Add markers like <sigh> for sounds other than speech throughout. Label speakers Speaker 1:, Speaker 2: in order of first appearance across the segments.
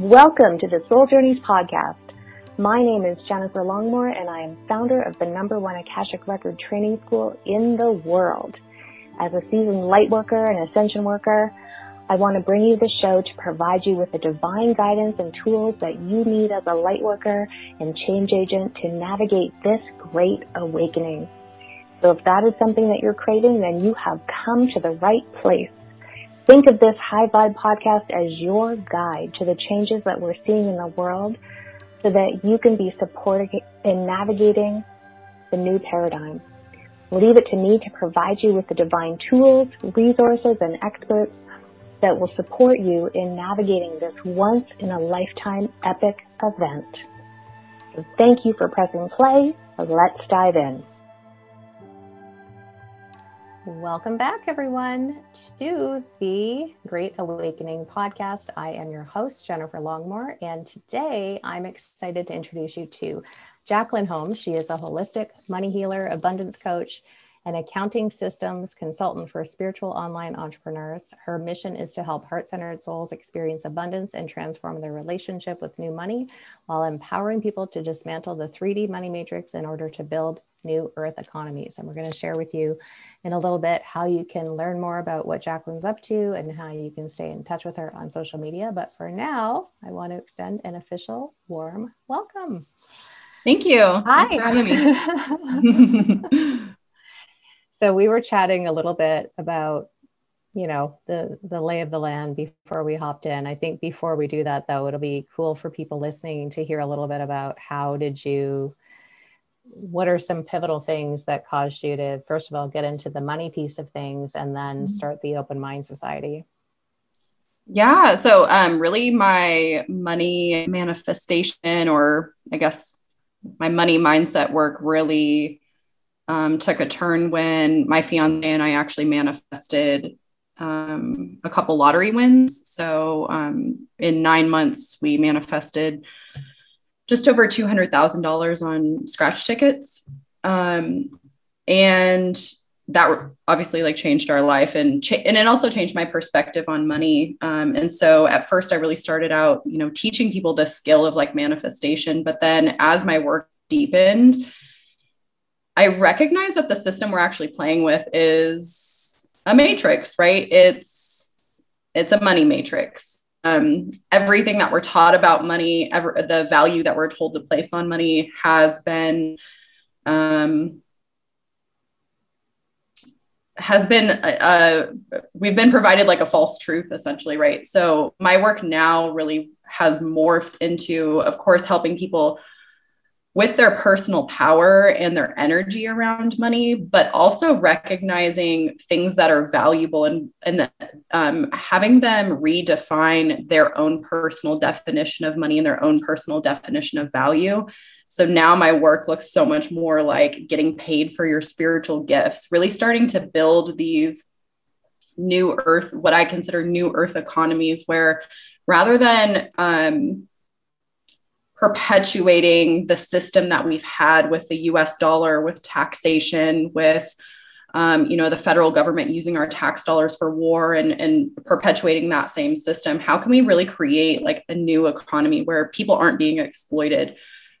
Speaker 1: Welcome to the Soul Journeys podcast. My name is Jennifer Longmore and I am founder of the number one Akashic Record training school in the world. As a seasoned light worker and ascension worker, I want to bring you the show to provide you with the divine guidance and tools that you need as a light worker and change agent to navigate this great awakening. So if that is something that you're craving, then you have come to the right place. Think of this High Vibe podcast as your guide to the changes that we're seeing in the world so that you can be supported in navigating the new paradigm. Leave it to me to provide you with the divine tools, resources, and experts that will support you in navigating this once in a lifetime epic event. So thank you for pressing play. Let's dive in.
Speaker 2: Welcome back, everyone, to the Great Awakening podcast. I am your host, Jennifer Longmore, and today I'm excited to introduce you to Jacquelynne Holmes. She is a holistic money healer, abundance coach, an accounting systems consultant for spiritual online entrepreneurs. Her mission is to help heart centered souls experience abundance and transform their relationship with new money while empowering people to dismantle the 3D money matrix in order to build new earth economies. And we're going to share with you in a little bit how you can learn more about what Jacquelynne's up to and how you can stay in touch with her on social media. But for now, I want to extend an official warm welcome.
Speaker 3: Thank you.
Speaker 2: Hi.
Speaker 3: Thanks for having me. <laughs> <laughs>
Speaker 2: so we were chatting a little bit about you know the the lay of the land before we hopped in i think before we do that though it'll be cool for people listening to hear a little bit about how did you what are some pivotal things that caused you to first of all get into the money piece of things and then mm-hmm. start the open mind society
Speaker 3: yeah so um really my money manifestation or i guess my money mindset work really um, took a turn when my fiance and I actually manifested um, a couple lottery wins. So um, in nine months, we manifested just over two hundred thousand dollars on scratch tickets, um, and that obviously like changed our life and cha- and it also changed my perspective on money. Um, and so at first, I really started out, you know, teaching people the skill of like manifestation, but then as my work deepened I recognize that the system we're actually playing with is a matrix, right? It's it's a money matrix. Um, everything that we're taught about money, ever, the value that we're told to place on money has been um, has been uh, we've been provided like a false truth essentially right? So my work now really has morphed into of course helping people with their personal power and their energy around money, but also recognizing things that are valuable and, and um, having them redefine their own personal definition of money and their own personal definition of value. So now my work looks so much more like getting paid for your spiritual gifts, really starting to build these new earth, what I consider new earth economies, where rather than um, perpetuating the system that we've had with the US dollar, with taxation, with um, you know the federal government using our tax dollars for war and, and perpetuating that same system. How can we really create like a new economy where people aren't being exploited?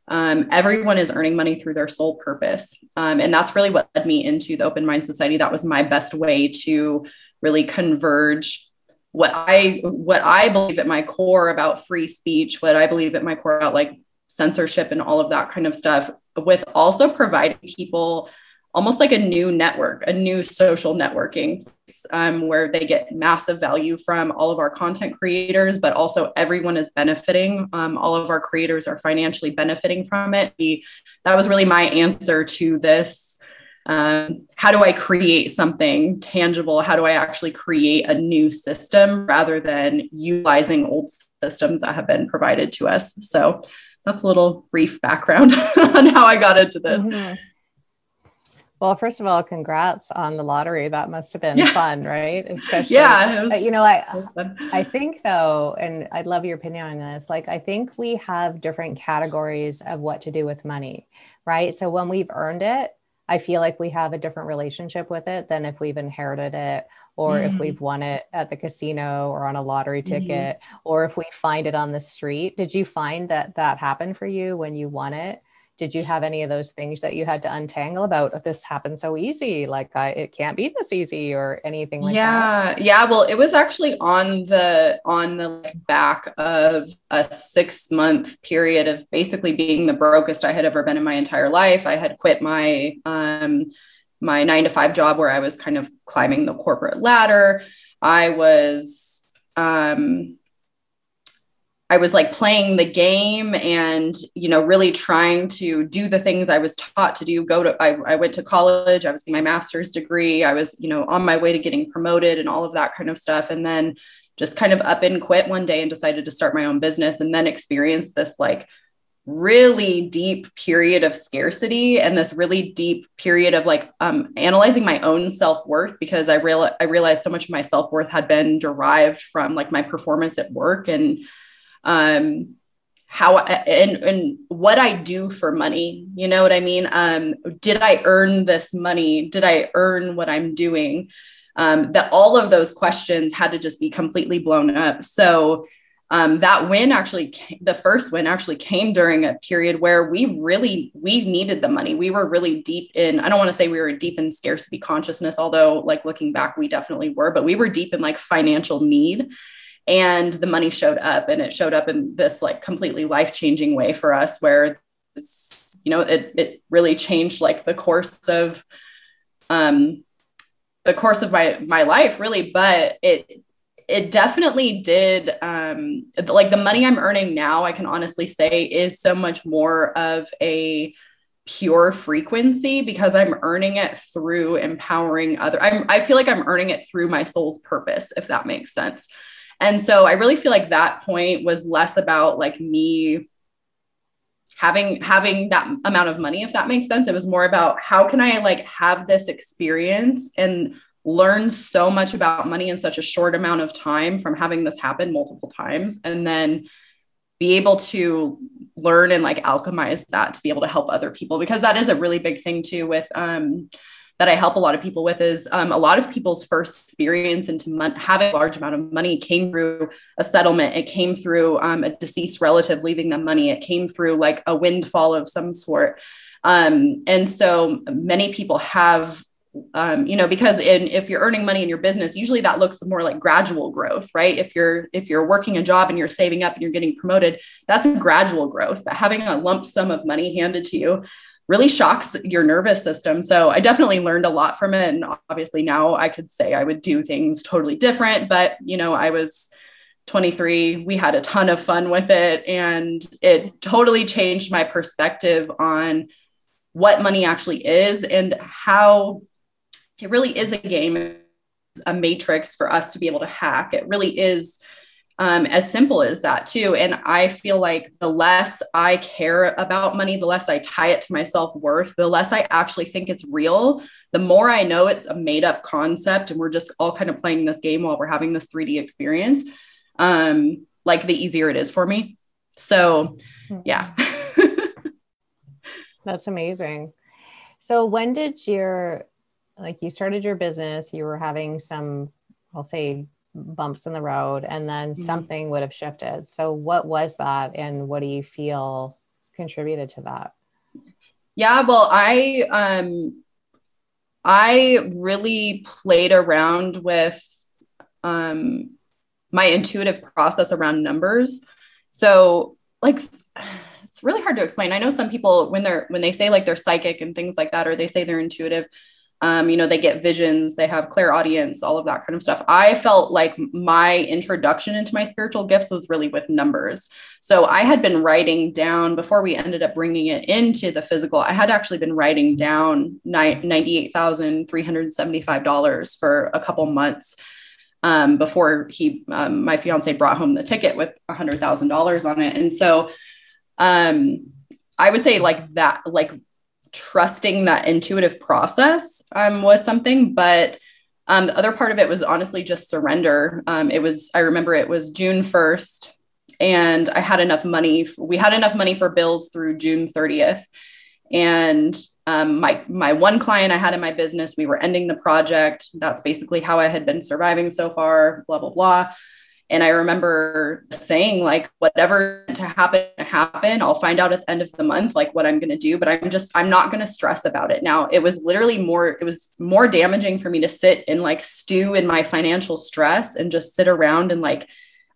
Speaker 3: Um, everyone is earning money through their soul purpose. Um, and that's really what led me into the open mind society. That was my best way to really converge what I what I believe at my core about free speech, what I believe at my core about like censorship and all of that kind of stuff, with also providing people almost like a new network, a new social networking um, where they get massive value from all of our content creators, but also everyone is benefiting. Um, all of our creators are financially benefiting from it. We, that was really my answer to this um, how do I create something tangible? How do I actually create a new system rather than utilizing old systems that have been provided to us? So that's a little brief background <laughs> on how I got into this. Mm-hmm.
Speaker 2: Well, first of all, congrats on the lottery. That must have been yeah. fun, right?
Speaker 3: Especially, yeah.
Speaker 2: Was, you know, I I think though, and I'd love your opinion on this. Like, I think we have different categories of what to do with money, right? So when we've earned it, I feel like we have a different relationship with it than if we've inherited it or mm. if we've won it at the casino or on a lottery mm-hmm. ticket, mm. or if we find it on the street. Did you find that that happened for you when you won it? Did you have any of those things that you had to untangle about oh, this happened so easy? Like I, it can't be this easy or anything like
Speaker 3: yeah, that. Yeah. Yeah. well it was actually on the on the back of a six month period of basically being the brokest i had ever been in my entire life. I had quit my um my nine to five job where i was kind of climbing the corporate ladder. I was um I was like playing the game and, you know, really trying to do the things I was taught to do. Go to, I, I went to college, I was getting my master's degree, I was, you know, on my way to getting promoted and all of that kind of stuff. And then just kind of up and quit one day and decided to start my own business and then experienced this like really deep period of scarcity and this really deep period of like um, analyzing my own self-worth because I real I realized so much of my self-worth had been derived from like my performance at work and um, how and and what I do for money. You know what I mean? Um, did I earn this money? Did I earn what I'm doing? Um, that all of those questions had to just be completely blown up. So um, that win actually, the first win actually came during a period where we really we needed the money. We were really deep in. I don't want to say we were deep in scarcity consciousness, although like looking back, we definitely were. But we were deep in like financial need and the money showed up and it showed up in this like completely life-changing way for us where you know it it really changed like the course of um the course of my my life really. But it it definitely did um like the money i'm earning now i can honestly say is so much more of a pure frequency because i'm earning it through empowering other I'm, i feel like i'm earning it through my soul's purpose if that makes sense and so I really feel like that point was less about like me having having that amount of money if that makes sense. It was more about how can i like have this experience and learn so much about money in such a short amount of time from having this happen multiple times and then be able to learn and like alchemize that to be able to help other people because that is a really big thing too with um that I help a lot of people with is um, a lot of people's first experience into mon- having a large amount of money came through a settlement. It came through um, a deceased relative leaving them money. It came through like a windfall of some sort. Um, and so many people have um, you know because in, if you're earning money in your business usually that looks more like gradual growth right if you're if you're working a job and you're saving up and you're getting promoted that's a gradual growth but having a lump sum of money handed to you really shocks your nervous system. So I definitely learned a lot from it. And obviously now I could say I would do things totally different, but you know, I was 23. We had a ton of fun with it. And it totally changed my perspective on what money actually is and how it really is a game, a matrix for us to be able to hack. It really is um, as simple as that too. And i feel like the less i care about money the less i tie it to my self-worth the less i actually think it's real the more i know it's a made up concept and we're just all kind of playing this game while we're having this 3d experience um, like the easier it is for me. So hmm. yeah. <laughs>
Speaker 2: That's amazing. So when did your like you started your business you were having some i'll say bumps in the road and then mm-hmm. something would have shifted. So what was that and what do you feel contributed to that?
Speaker 3: Yeah, well, I um I really played around with um my intuitive process around numbers. So like it's really hard to explain. I know some people when they're when they say like they're psychic and things like that or they say they're intuitive, um, you know, they get visions, they have clairaudience, all of that kind of stuff. I felt like my introduction into my spiritual gifts was really with numbers. So I had been writing down before we ended up bringing it into the physical. I had actually been writing down $98,375 for a couple months um, before he, um, my fiance brought home the ticket with $100,000 on it. And so um, I would say like that, like trusting that intuitive process um, was something, but um, the other part of it was honestly just surrender. Um, it was, I remember it was June 1st and I had enough money. We had enough money for bills through June 30th. And um, my my one client I had in my business, we were ending the project. That's basically how I had been surviving so far. Blah blah blah. And I remember saying, like, whatever to happen, happen. I'll find out at the end of the month, like what I'm going to do, but I'm just, I'm not going to stress about it. Now, it was literally more, it was more damaging for me to sit and like stew in my financial stress and just sit around and like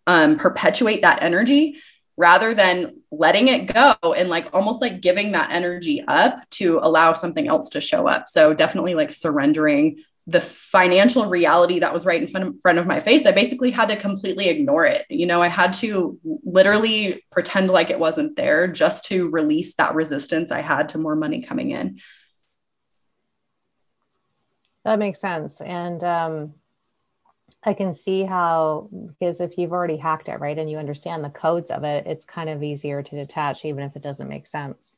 Speaker 3: um, perpetuate that energy rather than letting it go and like almost like giving that energy up to allow something else to show up. So definitely like surrendering the financial reality that was right in front of, front of my face, I basically had to completely ignore it. You know, I had to literally pretend like it wasn't there just to release that resistance I had to more money coming in.
Speaker 2: That makes sense. And um, I can see how, because if you've already hacked it, right, and you understand the codes of it, it's kind of easier to detach, even if it doesn't make sense.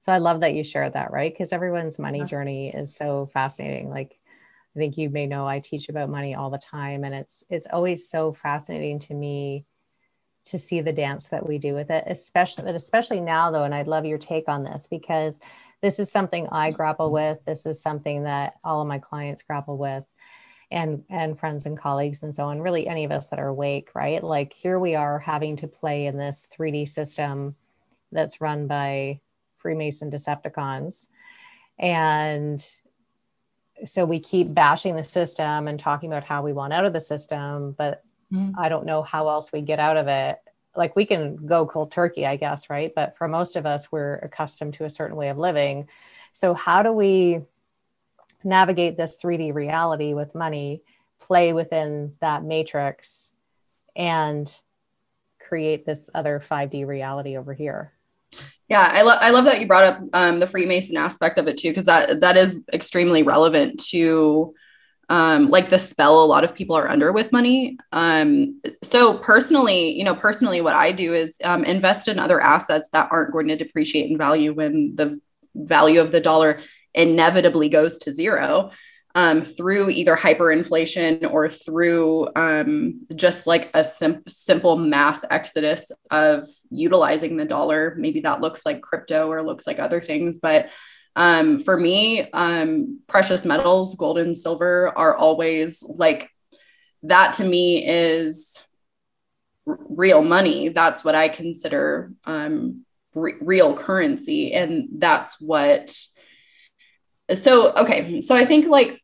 Speaker 2: So I love that you shared that, right? Because everyone's money journey is so fascinating. Like, I think you may know I teach about money all the time, and it's it's always so fascinating to me to see the dance that we do with it, especially but especially now though. And I'd love your take on this because this is something I grapple mm-hmm. with. This is something that all of my clients grapple with and and friends and colleagues and so on really any of us that are awake right like here we are having to play in this 3d system that's run by freemason decepticons and so we keep bashing the system and talking about how we want out of the system but mm. i don't know how else we get out of it. Like we can go cold turkey i guess right? But for most of us we're accustomed to a certain way of living. So how do we navigate this 3d reality with money play within that matrix and create this other 5d reality over here
Speaker 3: yeah, I love I love that you brought up um, the Freemason aspect of it too, because that that is extremely relevant to um, like the spell a lot of people are under with money. Um, so personally, you know, personally, what I do is um, invest in other assets that aren't going to depreciate in value when the value of the dollar inevitably goes to zero um, through either hyperinflation or through um, just like a sim- simple mass exodus of utilizing the dollar. Maybe that looks like crypto or looks like other things. But um, for me, um, precious metals, gold and silver, are always like that to me is r- real money. That's what I consider um, re- real currency. And that's what so okay so i think like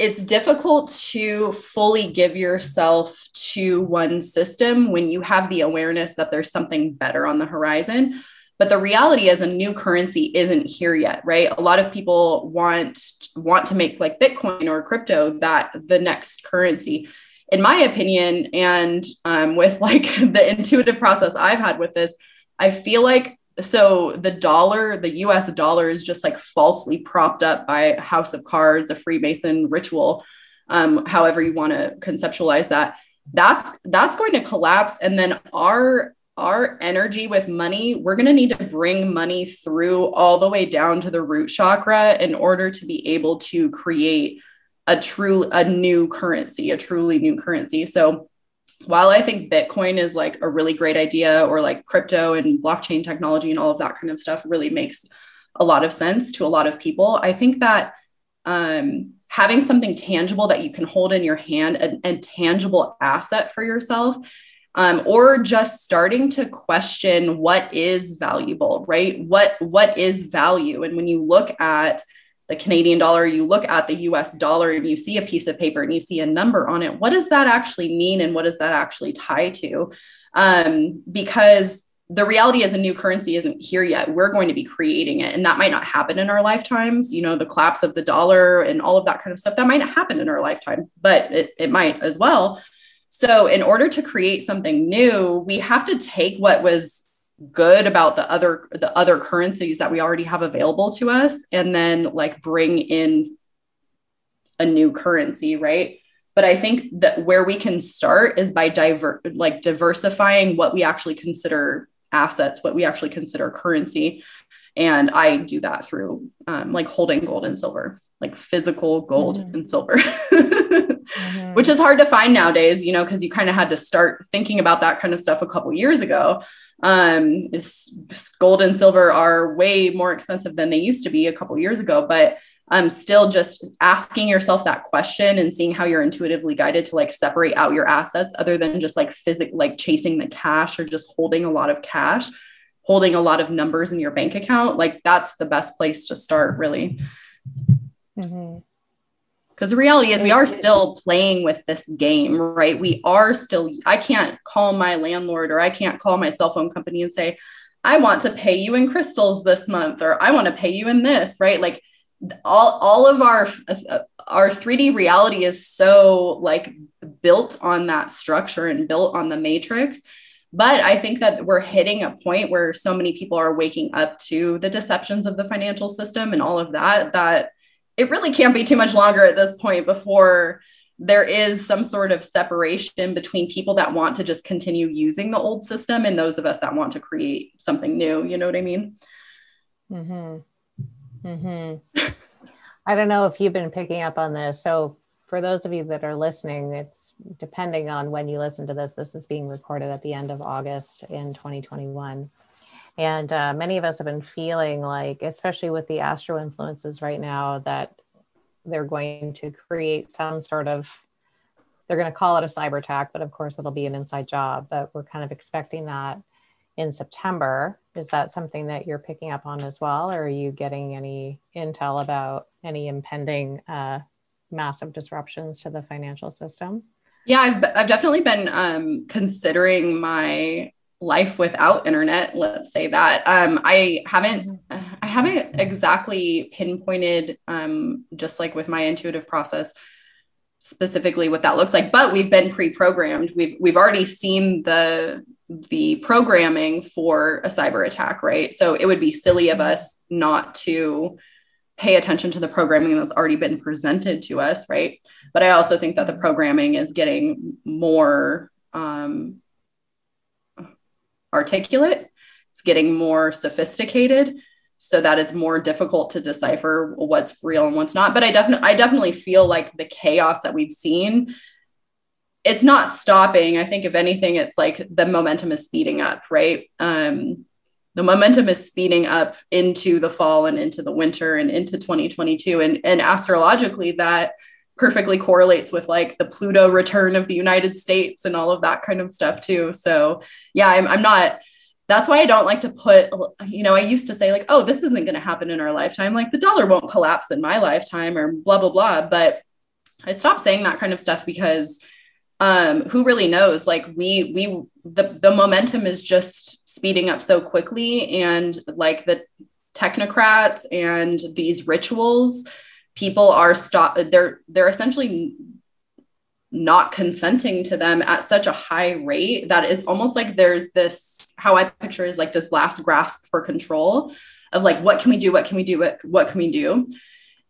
Speaker 3: it's difficult to fully give yourself to one system when you have the awareness that there's something better on the horizon. But the reality is a new currency isn't here yet, right? A lot of people want want to make like Bitcoin or crypto that the next currency. In my opinion, and um, with like <laughs> the intuitive process I've had with this, I feel like so the dollar, the US dollar is just like falsely propped up by a house of cards, a Freemason ritual, um, however you want to conceptualize that. That's that's going to collapse. And then our our energy with money, we're going to need to bring money through all the way down to the root chakra in order to be able to create a true a new currency, a truly new currency. So while I think Bitcoin is like a really great idea, or like crypto and blockchain technology and all of that kind of stuff really makes a lot of sense to a lot of people, I think that um, having something tangible that you can hold in your hand, a, a tangible asset for yourself, um, or just starting to question what is valuable, right? What what is value? And when you look at the Canadian dollar, you look at the US dollar and you see a piece of paper and you see a number on it. What does that actually mean? And what does that actually tie to? Um, because the reality is a new currency isn't here yet. We're going to be creating it. And that might not happen in our lifetimes. You know, the collapse of the dollar and all of that kind of stuff, that might not happen in our lifetime, but it, it might as well. So, in order to create something new, we have to take what was good about the other the other currencies that we already have available to us and then like bring in a new currency right? But i think that where we can start is by diver like diversifying what we actually consider assets what we actually consider currency. And i do that through um, like holding gold and silver like physical gold mm. and silver <laughs> mm-hmm. which is hard to find nowadays, you know, because you kind of had to start thinking about that kind of stuff a couple years ago. Um, is, gold and silver are way more expensive than they used to be a couple years ago, but um, still just asking yourself that question and seeing how you're intuitively guided to like separate out your assets other than just like physic like chasing the cash or just holding a lot of cash holding a lot of numbers in your bank account like that's the best place to start really mm-hmm because the reality is we are still playing with this game right? We are still i can't call my landlord or i can't call my cell phone company and say i want to pay you in crystals this month or i want to pay you in this right? Like all all of our uh, our 3D reality is so like built on that structure and built on the matrix. But i think that we're hitting a point where so many people are waking up to the deceptions of the financial system and all of that that it really can't be too much longer at this point before there is some sort of separation between people that want to just continue using the old system and those of us that want to create something new you know what i mean
Speaker 2: mm-hmm. Mm-hmm. I don't know if you've been picking up on this. So, for those of you that are listening, it's depending on when you listen to this, this is being recorded at the end of August in 2021. And uh, many of us have been feeling like, especially with the astro influences right now, that they're going to create some sort of they're going to call it a cyber attack, but of course it'll be an inside job. But we're kind of expecting that in September. Is that something that you're picking up on as well? Or are you getting any intel about any impending uh, massive disruptions to the financial system?
Speaker 3: Yeah, I've, I've definitely been um, considering my life without internet let's say that um, i haven't i haven't exactly pinpointed um, just like with my intuitive process specifically what that looks like but we've been pre-programmed we've we've already seen the the programming for a cyber attack, right? So it would be silly of us not to pay attention to the programming that's already been presented to us, right? But I also think that the programming is getting more um, articulate, it's getting more sophisticated so that it's more difficult to decipher what's real and what's not but i definitely i definitely feel like the chaos that we've seen it's not stopping. I think if anything, it's like the momentum is speeding up, right? Um, the momentum is speeding up into the fall and into the winter and into 2022. And, and astrologically, that perfectly correlates with like the Pluto return of the United States and all of that kind of stuff too. So yeah, I'm, I'm not, that's why I don't like to put, you know, I used to say like, oh, this isn't going to happen in our lifetime. Like the dollar won't collapse in my lifetime or blah, blah, blah. But I stopped saying that kind of stuff because um, who really knows like we we the the momentum is just speeding up so quickly and like the technocrats and these rituals people are stop they're they're essentially not consenting to them at such a high rate that it's almost like there's this how i picture is like this last grasp for control of like what can we do what can we do what, what can we do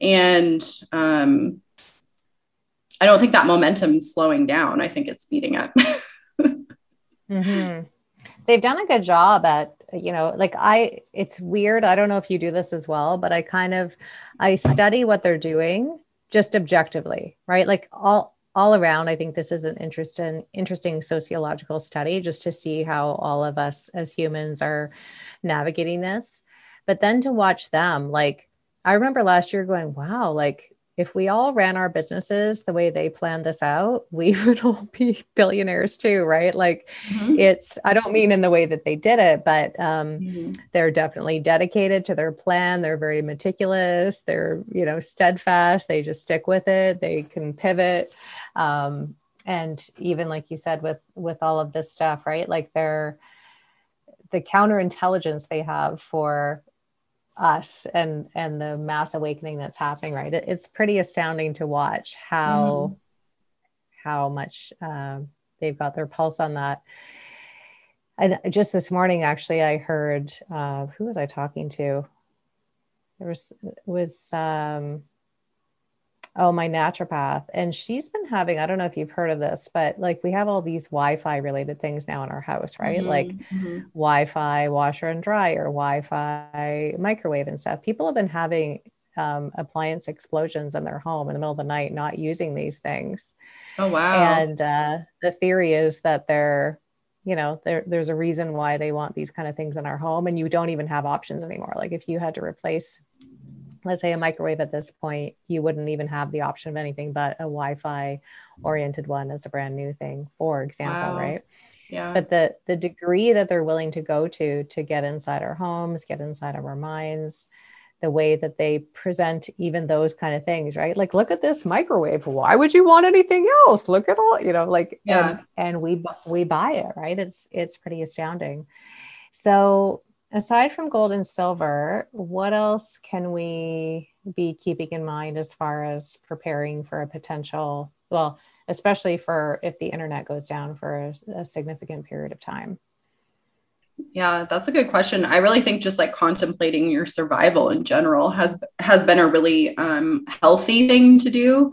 Speaker 3: and um I don't think that momentum's slowing down. I think it's speeding up. <laughs>
Speaker 2: mm-hmm. They've done a good job at, you know, like I, it's weird. I don't know if you do this as well, but I kind of, I study what they're doing just objectively, right? Like all, all around, I think this is an interesting, interesting sociological study just to see how all of us as humans are navigating this. But then to watch them, like I remember last year going, wow, like if we all ran our businesses the way they planned this out, we <laughs> would all be billionaires too, right? Like mm-hmm. it's, I don't mean in the way that they did it, but um, mm-hmm. they're definitely dedicated to their plan. They're very meticulous. They're, you know, steadfast. They just stick with it. They can pivot. Um, and even like you said, with, with all of this stuff, right? Like they're, the counterintelligence they have for us and and the mass awakening that's happening right? It, it's pretty astounding to watch how mm. how much uh, they've got their pulse on that. And just this morning actually i heard uh, who was i talking to? There was was um, Oh, my naturopath. And she's been having, I don't know if you've heard of this, but like we have all these Wi Fi related things now in our house, right? Mm-hmm, like mm-hmm. Wi Fi washer and dryer, Wi Fi microwave and stuff. People have been having um, appliance explosions in their home in the middle of the night, not using these things.
Speaker 3: Oh wow!
Speaker 2: And uh, the theory is that they're, you know, there, there's a reason why they want these kind of things in our home, and you don't even have options anymore. Like if you had to replace, let's say, a microwave at this point, you wouldn't even have the option of anything but a Wi-Fi oriented one as a brand new thing, for example, wow. right?
Speaker 3: Yeah.
Speaker 2: But the the degree that they're willing to go to to get inside our homes, get inside of our minds, the way that they present even those kind of things, right? Like, look at this microwave. Why would you want anything else? Look at all, you know, like, yeah. and, and we we buy it, right? It's it's pretty astounding. So, aside from gold and silver, what else can we be keeping in mind as far as preparing for a potential? Well, especially for if the internet goes down for a, a significant period of time?
Speaker 3: Yeah, that's a good question. I really think just like contemplating your survival in general has has been a really um, healthy thing to do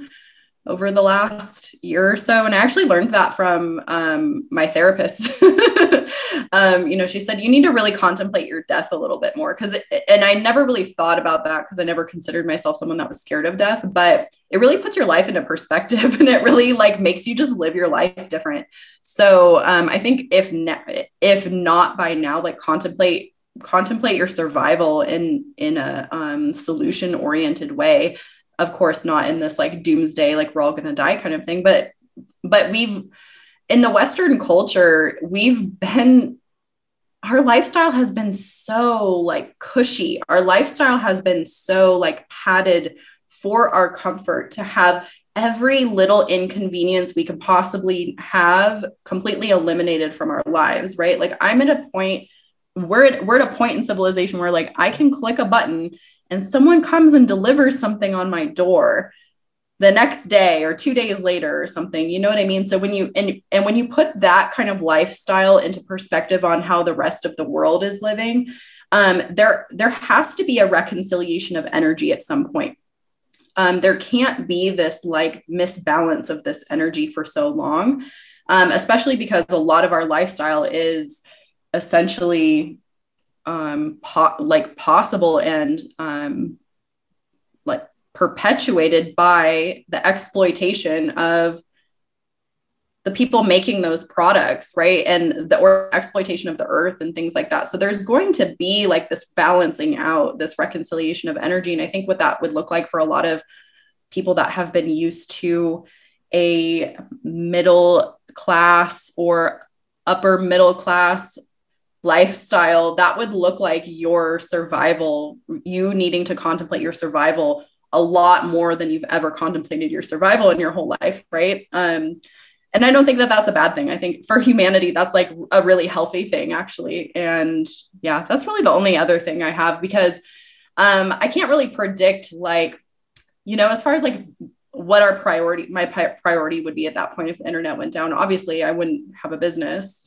Speaker 3: over the last year or so. And I actually learned that from um, my therapist. <laughs> um, you know, she said, you need to really contemplate your death a little bit more. Cause, it, and I never really thought about that because I never considered myself someone that was scared of death, but it really puts your life into perspective <laughs> and it really like makes you just live your life different. So um, I think if, ne- if not by now, like contemplate contemplate your survival in in a um, solution oriented way of course not in this like doomsday like we're all going to die kind of thing but but we've in the western culture we've been our lifestyle has been so like cushy. Our lifestyle has been so like padded for our comfort to have every little inconvenience we could possibly have completely eliminated from our lives right? Like i'm at a point we're at, we're at a point in civilization where like i can click a button and someone comes and delivers something on my door the next day or two days later or something you know what i mean? So when you and and when you put that kind of lifestyle into perspective on how the rest of the world is living um, there there has to be a reconciliation of energy at some point. Um, there can't be this like misbalance of this energy for so long um, especially because a lot of our lifestyle is essentially um, po- like possible and um, like perpetuated by the exploitation of the people making those products right? And the or exploitation of the earth and things like that. So there's going to be like this balancing out this reconciliation of energy. And i think what that would look like for a lot of people that have been used to a middle class or upper middle class lifestyle that would look like your survival you needing to contemplate your survival a lot more than you've ever contemplated your survival in your whole life right? Um and i don't think that that's a bad thing. I think for humanity that's like a really healthy thing actually. And yeah that's really the only other thing i have because um i can't really predict like you know as far as like what our priority my priority would be at that point if the internet went down. Obviously i wouldn't have a business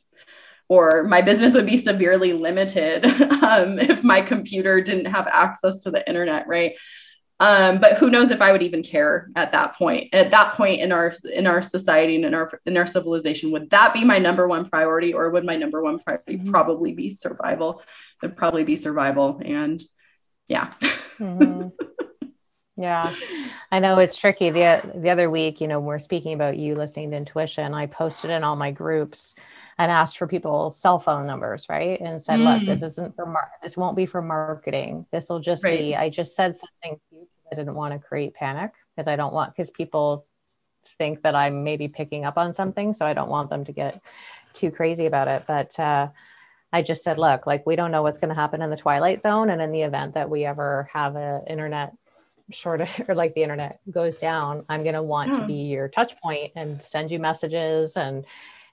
Speaker 3: or my business would be severely limited <laughs> um, if my computer didn't have access to the internet right um, but who knows if i would even care at that point at that point in our in our society and in our in our civilization would that be my number one priority or would my number one priority mm-hmm. probably be survival it would probably be survival and yeah <laughs> mm-hmm.
Speaker 2: Yeah, I know it's tricky. The the other week, you know, we're speaking about you listening to intuition. I posted in all my groups and asked for people's cell phone numbers, right? And said, mm. look, this isn't for mar- this won't be for marketing. This will just right. be. I just said something. I didn't want to create panic because I don't want because people think that I'm maybe picking up on something, so I don't want them to get too crazy about it. But uh, I just said, look, like we don't know what's going to happen in the twilight zone, and in the event that we ever have an internet short <laughs> or like the internet goes down, I'm going to want to be your touch point and send you messages and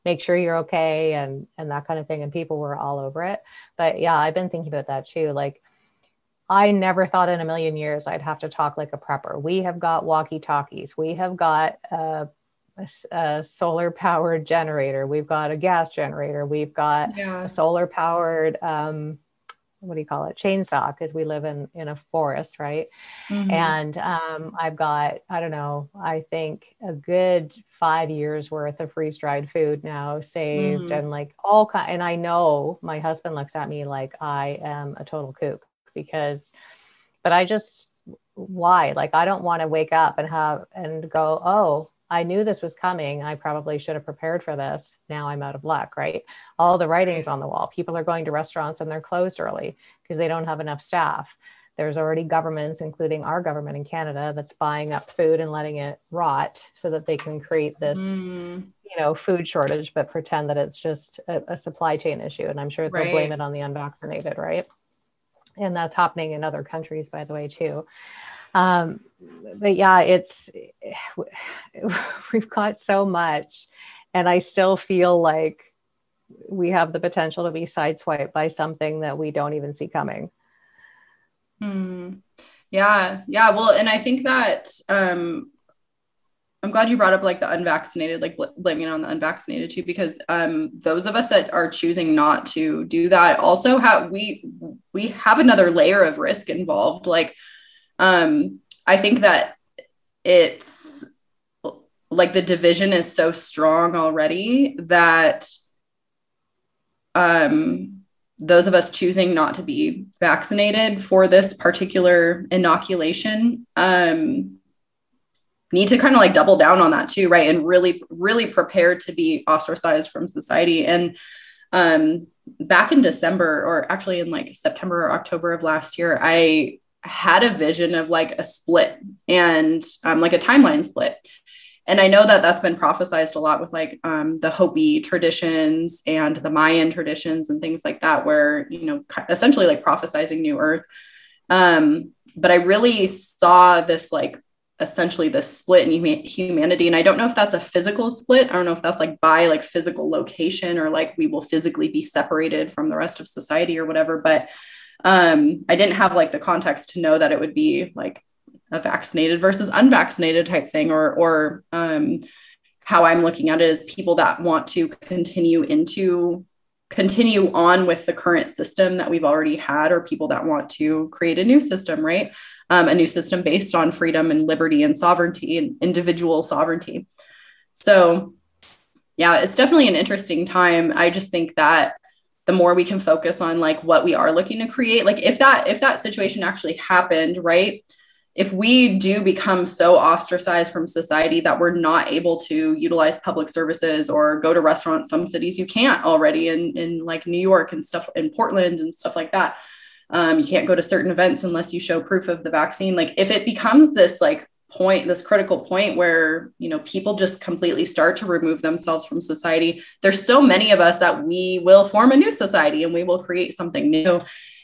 Speaker 2: make sure you're okay and and that kind of thing and people were all over it. But yeah, I've been thinking about that too. Like I never thought in a million years I'd have to talk like a prepper. We have got walkie-talkies. We have got a, a, a solar powered generator. We've got a gas generator. We've got yeah. a solar powered um, what do you call it chainsaw because we live in in a forest right mm-hmm. and um, i've got i don't know i think a good five years worth of freeze dried food now saved mm-hmm. and like all kind and i know my husband looks at me like i am a total kook because but i just why? Like, I don't want to wake up and have and go, oh, I knew this was coming. I probably should have prepared for this. Now I'm out of luck, right? All the writings on the wall. People are going to restaurants and they're closed early because they don't have enough staff. There's already governments, including our government in Canada, that's buying up food and letting it rot so that they can create this, mm. you know, food shortage, but pretend that it's just a, a supply chain issue. And I'm sure they'll blame it on the unvaccinated, right? And that's happening in other countries, by the way, too. Um, but yeah, it's we've got so much, and I still feel like we have the potential to be sideswiped by something that we don't even see coming.
Speaker 3: Hmm. Yeah, yeah. Well, and I think that um, I'm glad you brought up like the unvaccinated, like bl- blaming on the unvaccinated too, because um, those of us that are choosing not to do that also have we we have another layer of risk involved. Like, um, I think that it's like the division is so strong already that um, those of us choosing not to be vaccinated for this particular inoculation um, need to kind of like double down on that too, right? And really, really prepared to be ostracized from society. And um, back in December, or actually in like September or October of last year, I had a vision of like a split and um, like a timeline split. And I know that that's been prophesized a lot with like um, the Hopi traditions and the Mayan traditions and things like that, where, you know, essentially like prophesizing new earth. Um, but I really saw this like essentially the split in humanity and i don't know if that's a physical split i don't know if that's like by like physical location or like we will physically be separated from the rest of society or whatever but um i didn't have like the context to know that it would be like a vaccinated versus unvaccinated type thing or or um how i'm looking at it is people that want to continue into continue on with the current system that we've already had or people that want to create a new system right? Um, a new system based on freedom and liberty and sovereignty and individual sovereignty. So yeah it's definitely an interesting time. I just think that the more we can focus on like what we are looking to create. Like if that if that situation actually happened right if we do become so ostracized from society that we're not able to utilize public services or go to restaurants some cities you can't already in in like new york and stuff in portland and stuff like that um, you can't go to certain events unless you show proof of the vaccine. Like if it becomes this like point this critical point where you know people just completely start to remove themselves from society. There's so many of us that we will form a new society and we will create something new.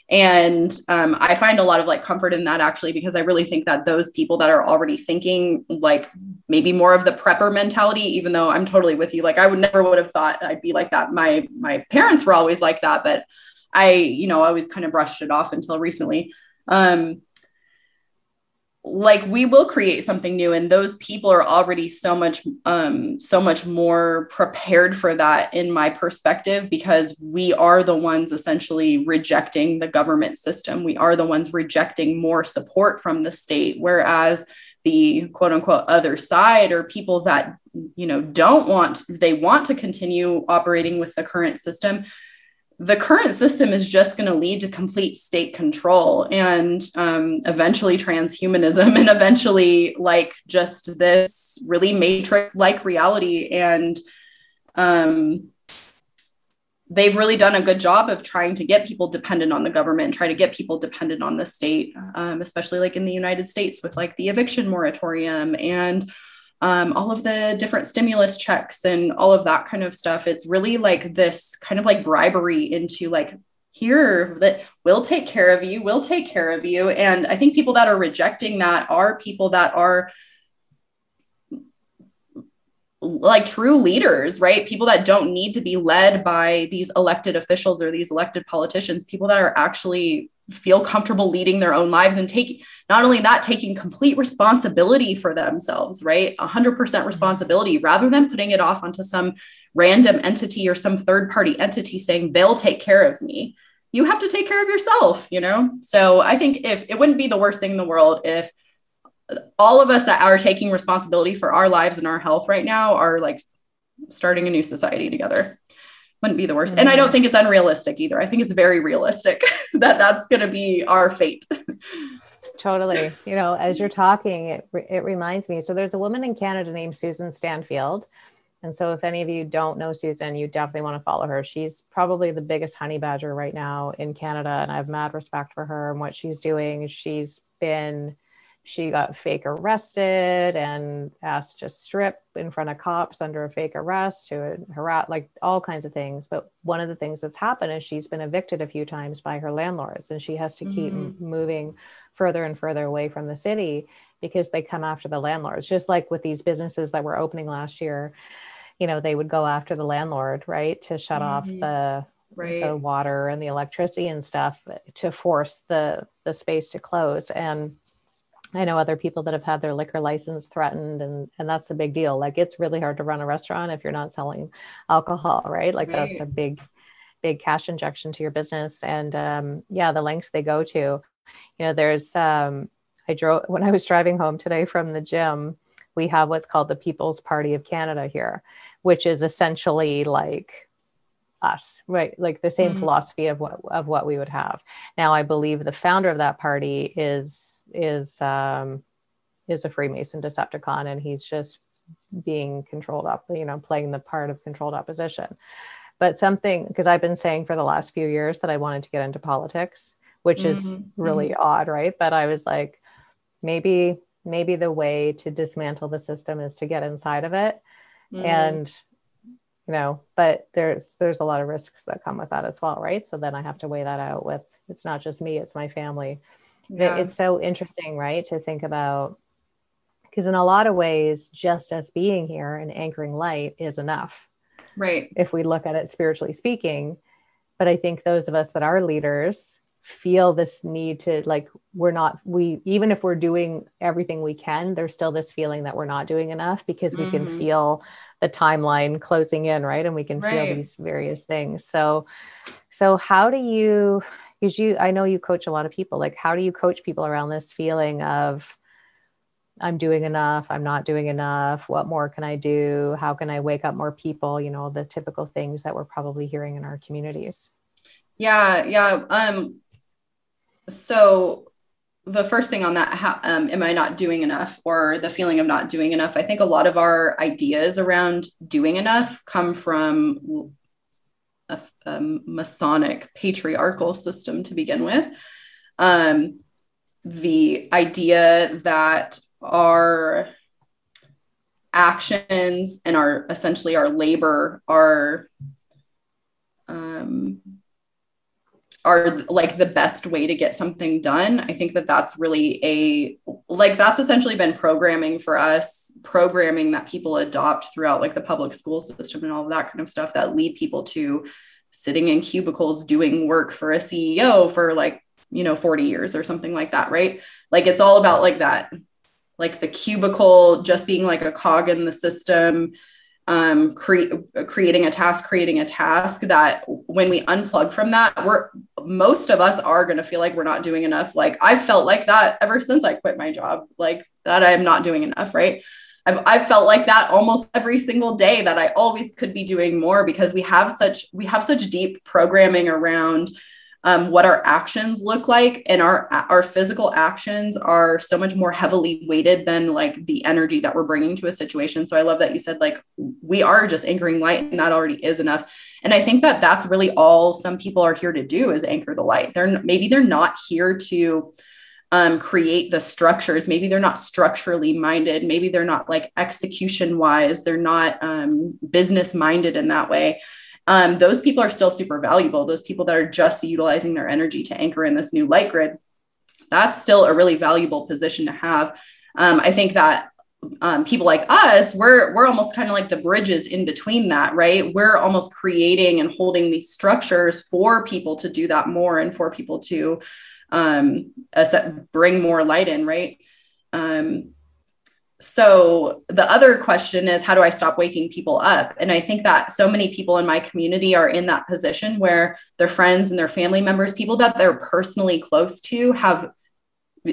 Speaker 3: And um, i find a lot of like comfort in that actually because i really think that those people that are already thinking like maybe more of the prepper mentality even though i'm totally with you like i would never would have thought i'd be like that. My my parents were always like that but i you know always kind of brushed it off until recently. Um like we will create something new and those people are already so much um so much more prepared for that in my perspective because we are the ones essentially rejecting the government system. We are the ones rejecting more support from the state whereas the quote unquote other side or people that you know don't want they want to continue operating with the current system the current system is just going to lead to complete state control and um, eventually transhumanism <laughs> and eventually like just this really matrix like reality. And um, they've really done a good job of trying to get people dependent on the government try to get people dependent on the state um, especially like in the united states with like the eviction moratorium and um, all of the different stimulus checks and all of that kind of stuff. It's really like this kind of like bribery into like, here that we'll take care of you, we'll take care of you. And I think people that are rejecting that are people that are like true leaders, right? People that don't need to be led by these elected officials or these elected politicians, people that are actually feel comfortable leading their own lives and take not only that taking complete responsibility for themselves right? 100% mm-hmm. responsibility rather than putting it off onto some random entity or some third party entity saying they'll take care of me. You have to take care of yourself you know? So i think if it wouldn't be the worst thing in the world if all of us that are taking responsibility for our lives and our health right now are like starting a new society together wouldn't be the worst. Mm-hmm. And I don't think it's unrealistic either. I think it's very realistic <laughs> that that's going to be our fate. <laughs>
Speaker 2: totally. You know, as you're talking, it, it reminds me. So there's a woman in Canada named Susan Stanfield. And so if any of you don't know Susan, you definitely want to follow her. She's probably the biggest honey badger right now in Canada. And I have mad respect for her and what she's doing. She's been she got fake arrested and asked to strip in front of cops under a fake arrest to harass like all kinds of things but one of the things that's happened is she's been evicted a few times by her landlords and she has to keep mm-hmm. moving further and further away from the city because they come after the landlords just like with these businesses that were opening last year you know they would go after the landlord right to shut mm-hmm. off the right. the water and the electricity and stuff to force the the space to close and I know other people that have had their liquor license threatened, and and that's a big deal. Like it's really hard to run a restaurant if you're not selling alcohol, right? Like right. that's a big, big cash injection to your business. And um, yeah, the lengths they go to. You know, there's um, I drove <laughs> when I was driving home today from the gym. We have what's called the People's Party of Canada here, which is essentially like us, right? Like the same mm-hmm. philosophy of what of what we would have. Now, I believe the founder of that party is is um, is a Freemason Decepticon, and he's just being controlled up, you know, playing the part of controlled opposition. But something because I've been saying for the last few years that I wanted to get into politics, which mm-hmm. is really mm-hmm. odd, right? But I was like, maybe maybe the way to dismantle the system is to get inside of it. Mm-hmm. And you know but there's there's a lot of risks that come with that as well right so then i have to weigh that out with it's not just me it's my family yeah. it's so interesting right to think about because in a lot of ways just us being here and anchoring light is enough
Speaker 3: right
Speaker 2: if we look at it spiritually speaking but i think those of us that are leaders feel this need to like we're not we even if we're doing everything we can there's still this feeling that we're not doing enough because we mm-hmm. can feel the timeline closing in right? And we can right. feel these various things. So so how do you because you i know you coach a lot of people. Like how do you coach people around this feeling of i'm doing enough. I'm not doing enough. What more can i do? How can i wake up more people? You know the typical things that we're probably hearing in our communities.
Speaker 3: Yeah yeah um so the first thing on that how, um, am i not doing enough or the feeling of not doing enough? I think a lot of our ideas around doing enough come from a, a masonic patriarchal system to begin with. Um, the idea that our actions and our essentially our labor are um, are like the best way to get something done. I think that that's really a like that's essentially been programming for us, programming that people adopt throughout like the public school system and all of that kind of stuff that lead people to sitting in cubicles doing work for a CEO for like, you know, 40 years or something like that, right? Like it's all about like that like the cubicle just being like a cog in the system um, cre- creating a task, creating a task that when we unplug from that, we're most of us are going to feel like we're not doing enough. Like I've felt like that ever since I quit my job, like that I'm not doing enough, right? I've, I've felt like that almost every single day that I always could be doing more because we have such we have such deep programming around um, what our actions look like. And our our physical actions are so much more heavily weighted than like the energy that we're bringing to a situation. So i love that you said like we are just anchoring light and that already is enough. And i think that that's really all some people are here to do is anchor the light. They're maybe they're not here to um, create the structures. Maybe they're not structurally minded. Maybe they're not like execution wise they're not um, business minded in that way um, those people are still super valuable. Those people that are just utilizing their energy to anchor in this new light grid, that's still a really valuable position to have. Um, I think that um, people like us, we're we're almost kind of like the bridges in between that, right? We're almost creating and holding these structures for people to do that more and for people to um, bring more light in, right? Um, so the other question is how do i stop waking people up and i think that so many people in my community are in that position where their friends and their family members people that they're personally close to have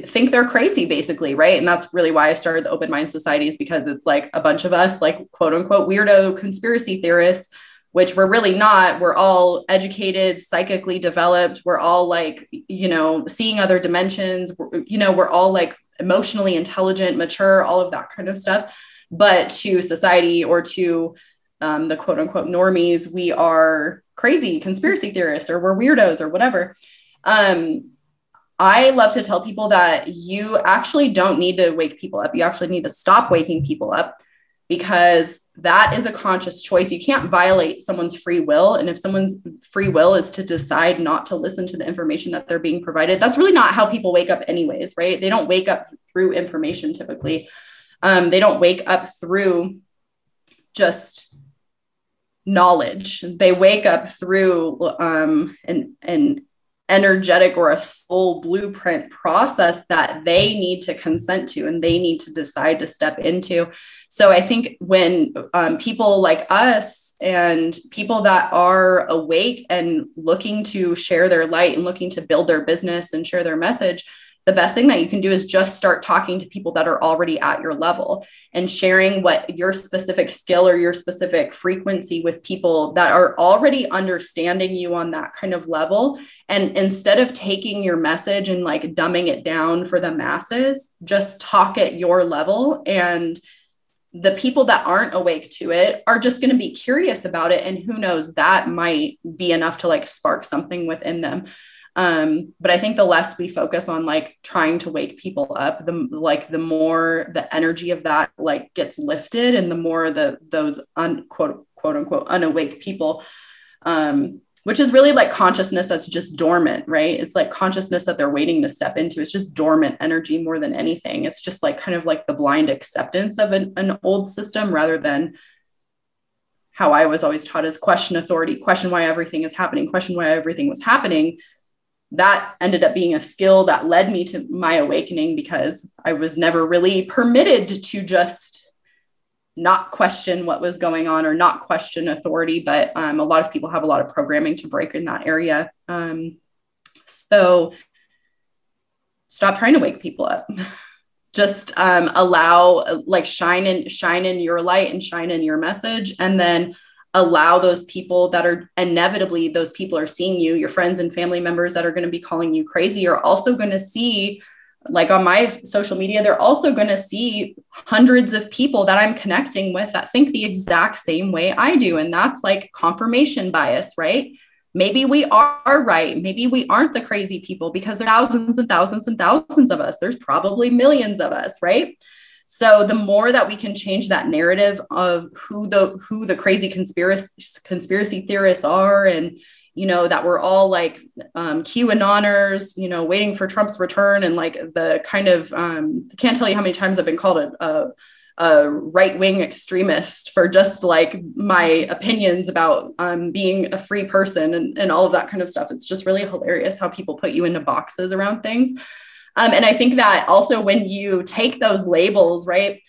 Speaker 3: think they're crazy basically right and that's really why i started the open mind societies because it's like a bunch of us like quote unquote weirdo conspiracy theorists which we're really not. We're all educated, psychically developed. We're all like, you know, seeing other dimensions. You know, we're all like emotionally intelligent, mature, all of that kind of stuff. But to society or to um, the quote unquote normies, we are crazy conspiracy theorists or we're weirdos or whatever. Um, I love to tell people that you actually don't need to wake people up. You actually need to stop waking people up because that is a conscious choice. You can't violate someone's free will. And if someone's free will is to decide not to listen to the information that they're being provided, that's really not how people wake up, anyways, right? They don't wake up through information typically. Um, they don't wake up through just knowledge. They wake up through um, an, an energetic or a soul blueprint process that they need to consent to and they need to decide to step into. So I think when um, people like us and people that are awake and looking to share their light and looking to build their business and share their message, the best thing that you can do is just start talking to people that are already at your level and sharing what your specific skill or your specific frequency with people that are already understanding you on that kind of level. And instead of taking your message and like dumbing it down for the masses, just talk at your level. And the people that aren't awake to it are just going to be curious about it. And who knows, that might be enough to like spark something within them um but i think the less we focus on like trying to wake people up the like the more the energy of that like gets lifted and the more the those unquote quote unquote unawake people um which is really like consciousness that's just dormant right? It's like consciousness that they're waiting to step into. It's just dormant energy more than anything. It's just like kind of like the blind acceptance of an, an old system rather than how I was always taught is question authority, question why everything is happening, question why everything was happening that ended up being a skill that led me to my awakening because I was never really permitted to just not question what was going on or not question authority. But um, a lot of people have a lot of programming to break in that area. Um, so stop trying to wake people up. <laughs> just um, allow, like, shine in, shine in your light and shine in your message, and then allow those people that are inevitably those people are seeing you your friends and family members that are going to be calling you crazy are also going to see like on my social media they're also going to see hundreds of people that i'm connecting with that think the exact same way i do and that's like confirmation bias right? Maybe we are right maybe we aren't the crazy people because there are thousands and thousands and thousands of us there's probably millions of us right so the more that we can change that narrative of who the who the crazy conspiracy conspiracy theorists are and you know that we're all like um, QAnoners, you know, waiting for Trump's return and like the kind of um, I can't tell you how many times I've been called a, a, a right wing extremist for just like my opinions about um, being a free person and, and all of that kind of stuff. It's just really hilarious how people put you into boxes around things. Um, and I think that also when you take those labels, right?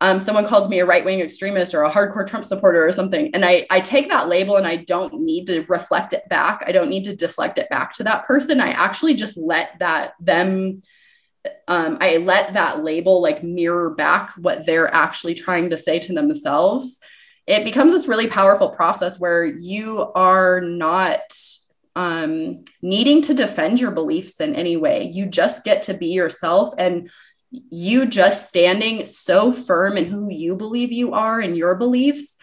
Speaker 3: Um, someone calls me a right wing extremist or a hardcore Trump supporter or something. And I, I take that label and I don't need to reflect it back. I don't need to deflect it back to that person. I actually just let that them, um, I let that label like mirror back what they're actually trying to say to themselves. It becomes this really powerful process where you are not um, needing to defend your beliefs in any way. You just get to be yourself and you just standing so firm in who you believe you are and your beliefs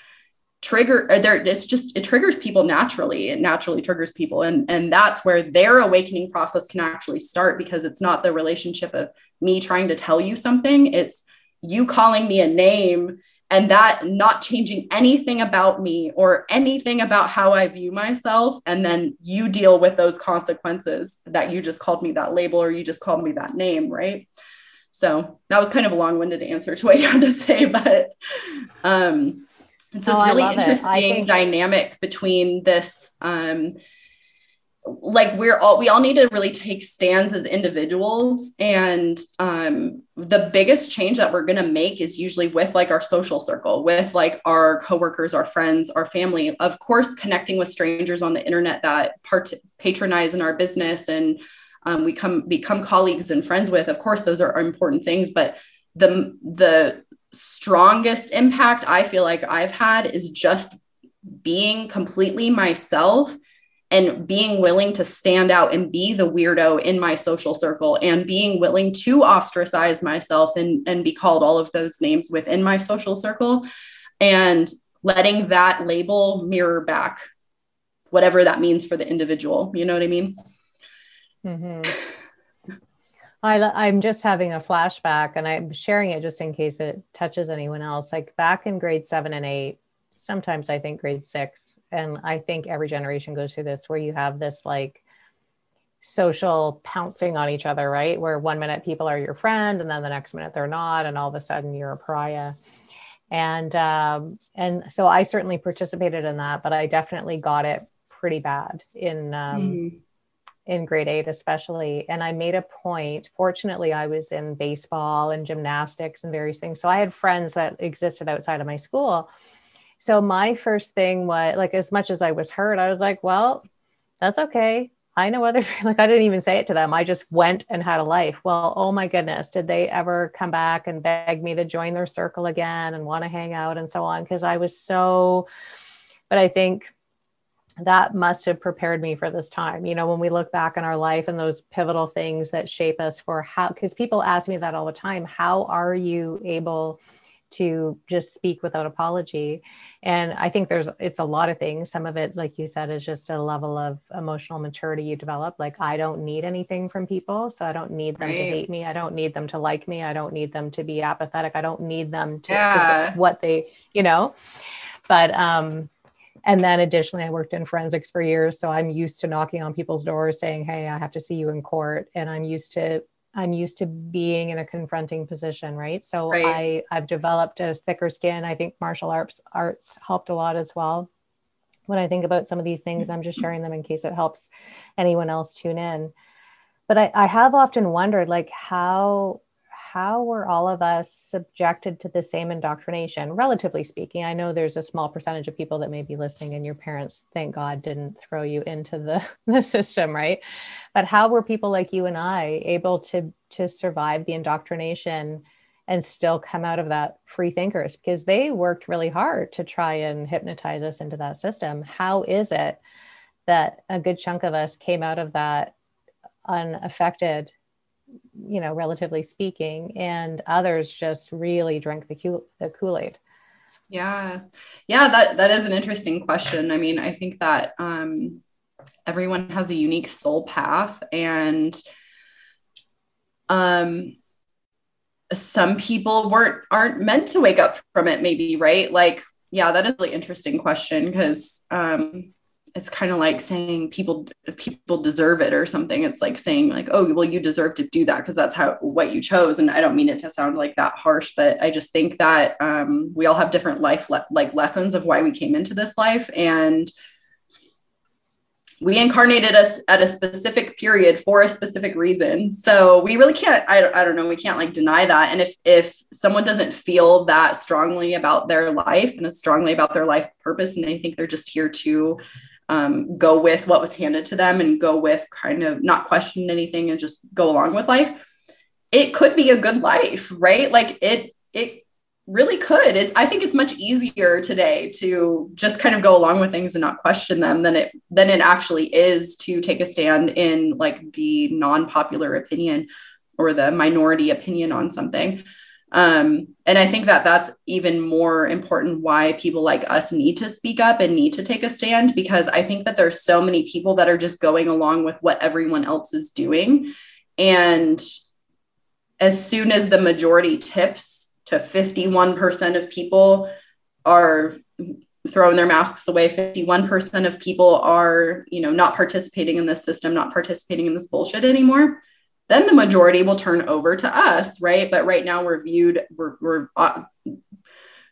Speaker 3: trigger there it's just it triggers people naturally it naturally triggers people and and that's where their awakening process can actually start because it's not the relationship of me trying to tell you something it's you calling me a name and that not changing anything about me or anything about how I view myself. And then you deal with those consequences that you just called me that label or you just called me that name, right? So that was kind of a long winded answer to what you had to say, <laughs> but um, it's this oh, really interesting think- dynamic between this um, like we're all we all need to really take stands as individuals. And um the biggest change that we're going to make is usually with like our social circle with like our coworkers our friends our family. Of course connecting with strangers on the internet that part patronize in our business and um, we come become colleagues and friends with of course those are important things. But the the strongest impact i feel like i've had is just being completely myself and being willing to stand out and be the weirdo in my social circle and being willing to ostracize myself and, and be called all of those names within my social circle and letting that label mirror back whatever that means for the individual you know what i mean
Speaker 2: mm-hmm. <laughs> I, I'm just having a flashback and I'm sharing it just in case it touches anyone else. Like back in grade seven and eight, sometimes I think grade six, and I think every generation goes through this where you have this like social pouncing on each other, right? Where one minute people are your friend and then the next minute they're not, and all of a sudden you're a pariah. And um, and so I certainly participated in that, but I definitely got it pretty bad in um, mm in grade eight, especially. And I made a point. Fortunately, I was in baseball and gymnastics and various things. So I had friends that existed outside of my school. So my first thing was like, as much as I was hurt, I was like, well, that's okay. I know other, <laughs> like, I didn't even say it to them. I just went and had a life. Well, oh my goodness, did they ever come back and beg me to join their circle again and want to hang out and so on? Because I was so, but I think that must have prepared me for this time. You know, when we look back on our life and those pivotal things that shape us for how, because people ask me that all the time, how are you able to just speak without apology? And I think there's, it's a lot of things. Some of it, like you said, is just a level of emotional maturity you develop. Like, I don't need anything from people. So I don't need them right. to hate me. I don't need them to like me. I don't need them to be apathetic. I don't need them to, yeah. what they, you know, but, um, and then additionally, I worked in forensics for years. So I'm used to knocking on people's doors saying, Hey, I have to see you in court. And I'm used to I'm used to being in a confronting position, right? So right. I I've developed a thicker skin. I think martial arts arts helped a lot as well. When I think about some of these things, I'm just sharing them in case it helps anyone else tune in. But I, I have often wondered like how how were all of us subjected to the same indoctrination, relatively speaking? I know there's a small percentage of people that may be listening, and your parents, thank God, didn't throw you into the, <laughs> the system, right? But how were people like you and I able to, to survive the indoctrination and still come out of that free thinkers? Because they worked really hard to try and hypnotize us into that system. How is it that a good chunk of us came out of that unaffected you know, relatively speaking, and others just really drink the, the Kool Aid.
Speaker 3: Yeah, yeah, that that is an interesting question. I mean, I think that um, everyone has a unique soul path, and um, some people weren't aren't meant to wake up from it. Maybe right? Like, yeah, that is a really interesting question because um, it's kind of like saying people people deserve it or something. It's like saying like oh well you deserve to do that because that's how what you chose. And i don't mean it to sound like that harsh but i just think that um, we all have different life le- like lessons of why we came into this life. And we incarnated us at a specific period for a specific reason. So we really can't I, I don't know we can't like deny that. And if if someone doesn't feel that strongly about their life and as strongly about their life purpose and they think they're just here to um, go with what was handed to them and go with kind of not question anything and just go along with life it could be a good life right? Like it it really could. It's i think it's much easier today to just kind of go along with things and not question them than it than it actually is to take a stand in like the non-popular opinion or the minority opinion on something um, and I think that that's even more important why people like us need to speak up and need to take a stand because I think that there's so many people that are just going along with what everyone else is doing. And as soon as the majority tips to 51% of people are throwing their masks away 51% of people are you know not participating in this system not participating in this bullshit anymore then the majority will turn over to us right? But right now we're viewed we're, we're uh,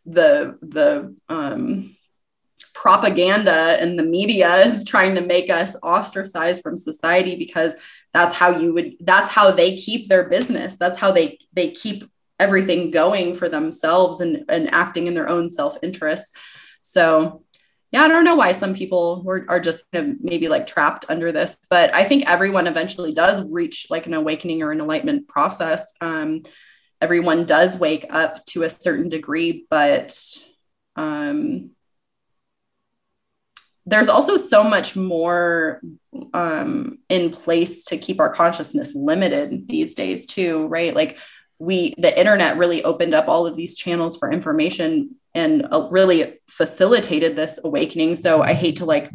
Speaker 3: the the um, propaganda and the media is trying to make us ostracized from society because that's how you would that's how they keep their business. That's how they they keep everything going for themselves and, and acting in their own self-interest. So yeah, I don't know why some people were, are just kind of maybe like trapped under this, but I think everyone eventually does reach like an awakening or an enlightenment process. Um, everyone does wake up to a certain degree, but um, there's also so much more um, in place to keep our consciousness limited these days too right like we the internet really opened up all of these channels for information and uh, really facilitated this awakening. So i hate to like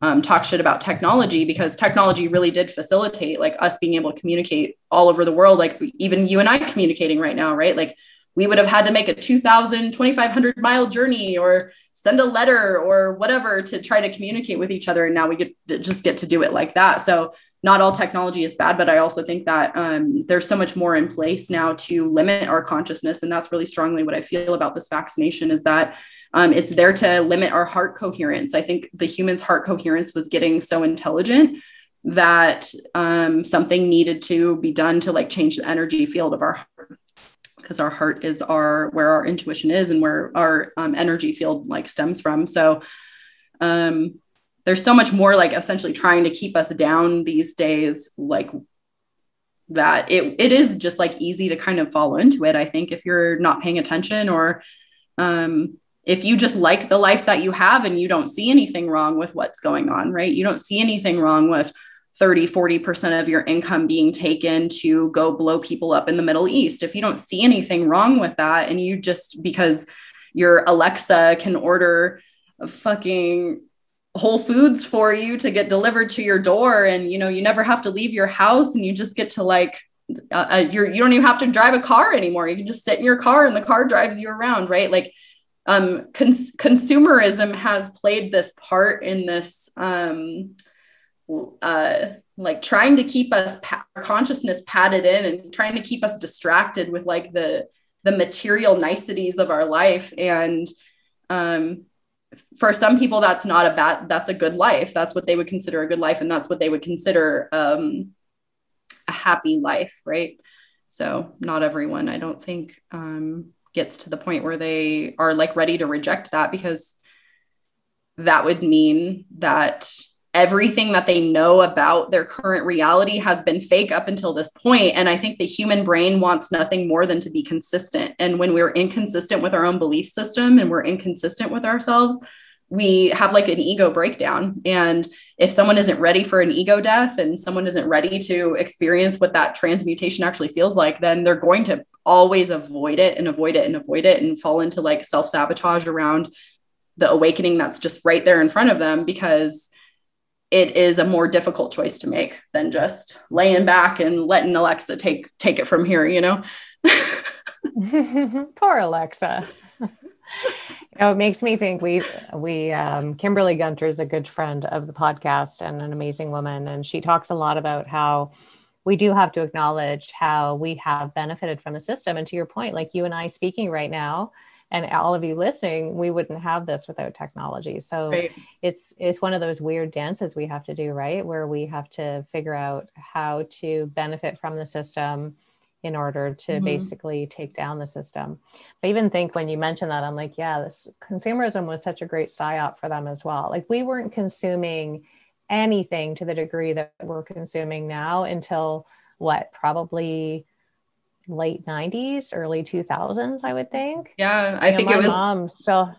Speaker 3: um, talk shit about technology because technology really did facilitate like us being able to communicate all over the world like even you and i communicating right now right? Like we would have had to make a 2000 2500 mile journey or send a letter or whatever to try to communicate with each other. And now we get just get to do it like that. So not all technology is bad but i also think that um, there's so much more in place now to limit our consciousness and that's really strongly what i feel about this vaccination is that um, it's there to limit our heart coherence. I think the human's heart coherence was getting so intelligent that um, something needed to be done to like change the energy field of our heart because our heart is our where our intuition is and where our um, energy field like stems from. So um there's so much more like essentially trying to keep us down these days like that it it is just like easy to kind of fall into it i think if you're not paying attention or um if you just like the life that you have and you don't see anything wrong with what's going on right you don't see anything wrong with 30, 40% of your income being taken to go blow people up in the Middle East. If you don't see anything wrong with that, and you just because your Alexa can order fucking Whole Foods for you to get delivered to your door, and you know, you never have to leave your house and you just get to like, uh, uh you're, you don't even have to drive a car anymore. You can just sit in your car and the car drives you around, right? Like, um, cons- consumerism has played this part in this. Um, uh, like trying to keep us pa- consciousness padded in and trying to keep us distracted with like the the material niceties of our life and um, for some people that's not a bad that's a good life. That's what they would consider a good life and that's what they would consider um, a happy life right? So not everyone i don't think um, gets to the point where they are like ready to reject that because that would mean that everything that they know about their current reality has been fake up until this point. And i think the human brain wants nothing more than to be consistent. And when we're inconsistent with our own belief system and we're inconsistent with ourselves we have like an ego breakdown. And if someone isn't ready for an ego death and someone isn't ready to experience what that transmutation actually feels like then they're going to always avoid it and avoid it and avoid it and fall into like self-sabotage around the awakening that's just right there in front of them because it is a more difficult choice to make than just laying back and letting Alexa take take it from here, you know. <laughs>
Speaker 2: Poor Alexa. you know, it makes me think we we um, Kimberly Gunter is a good friend of the podcast and an amazing woman, and she talks a lot about how we do have to acknowledge how we have benefited from the system. And to your point, like you and I speaking right now, and all of you listening we wouldn't have this without technology so right. it's it's one of those weird dances we have to do right where we have to figure out how to benefit from the system in order to mm-hmm. basically take down the system i even think when you mentioned that i'm like yeah this consumerism was such a great psyop for them as well like we weren't consuming anything to the degree that we're consuming now until what probably late 90s, early 2000s, I would think.
Speaker 3: Yeah, I you think know, it was.
Speaker 2: Mom still.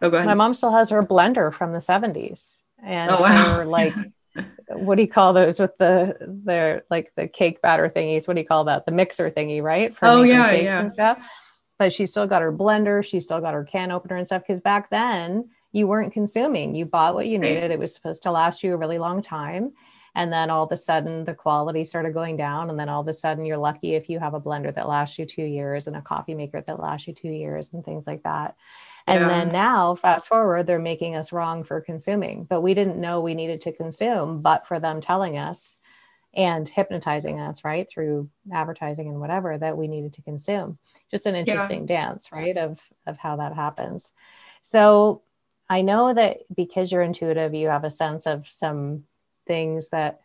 Speaker 3: Oh, go ahead.
Speaker 2: My mom still has her blender from the 70s, and oh, wow. like, <laughs> what do you call those with the the like the cake batter thingies? What do you call that? The mixer thingy, right?
Speaker 3: For oh yeah, yeah.
Speaker 2: And stuff. But she still got her blender. She still got her can opener and stuff. Because back then you weren't consuming. You bought what you needed. It was supposed to last you a really long time and then all of a sudden the quality started going down. And then all of a sudden you're lucky if you have a blender that lasts you two years and a coffee maker that lasts you two years and things like that. And yeah. then now fast forward they're making us wrong for consuming. But we didn't know we needed to consume but for them telling us and hypnotizing us right through advertising and whatever that we needed to consume. Just an interesting yeah. dance right of of how that happens. So i know that because you're intuitive you have a sense of some things that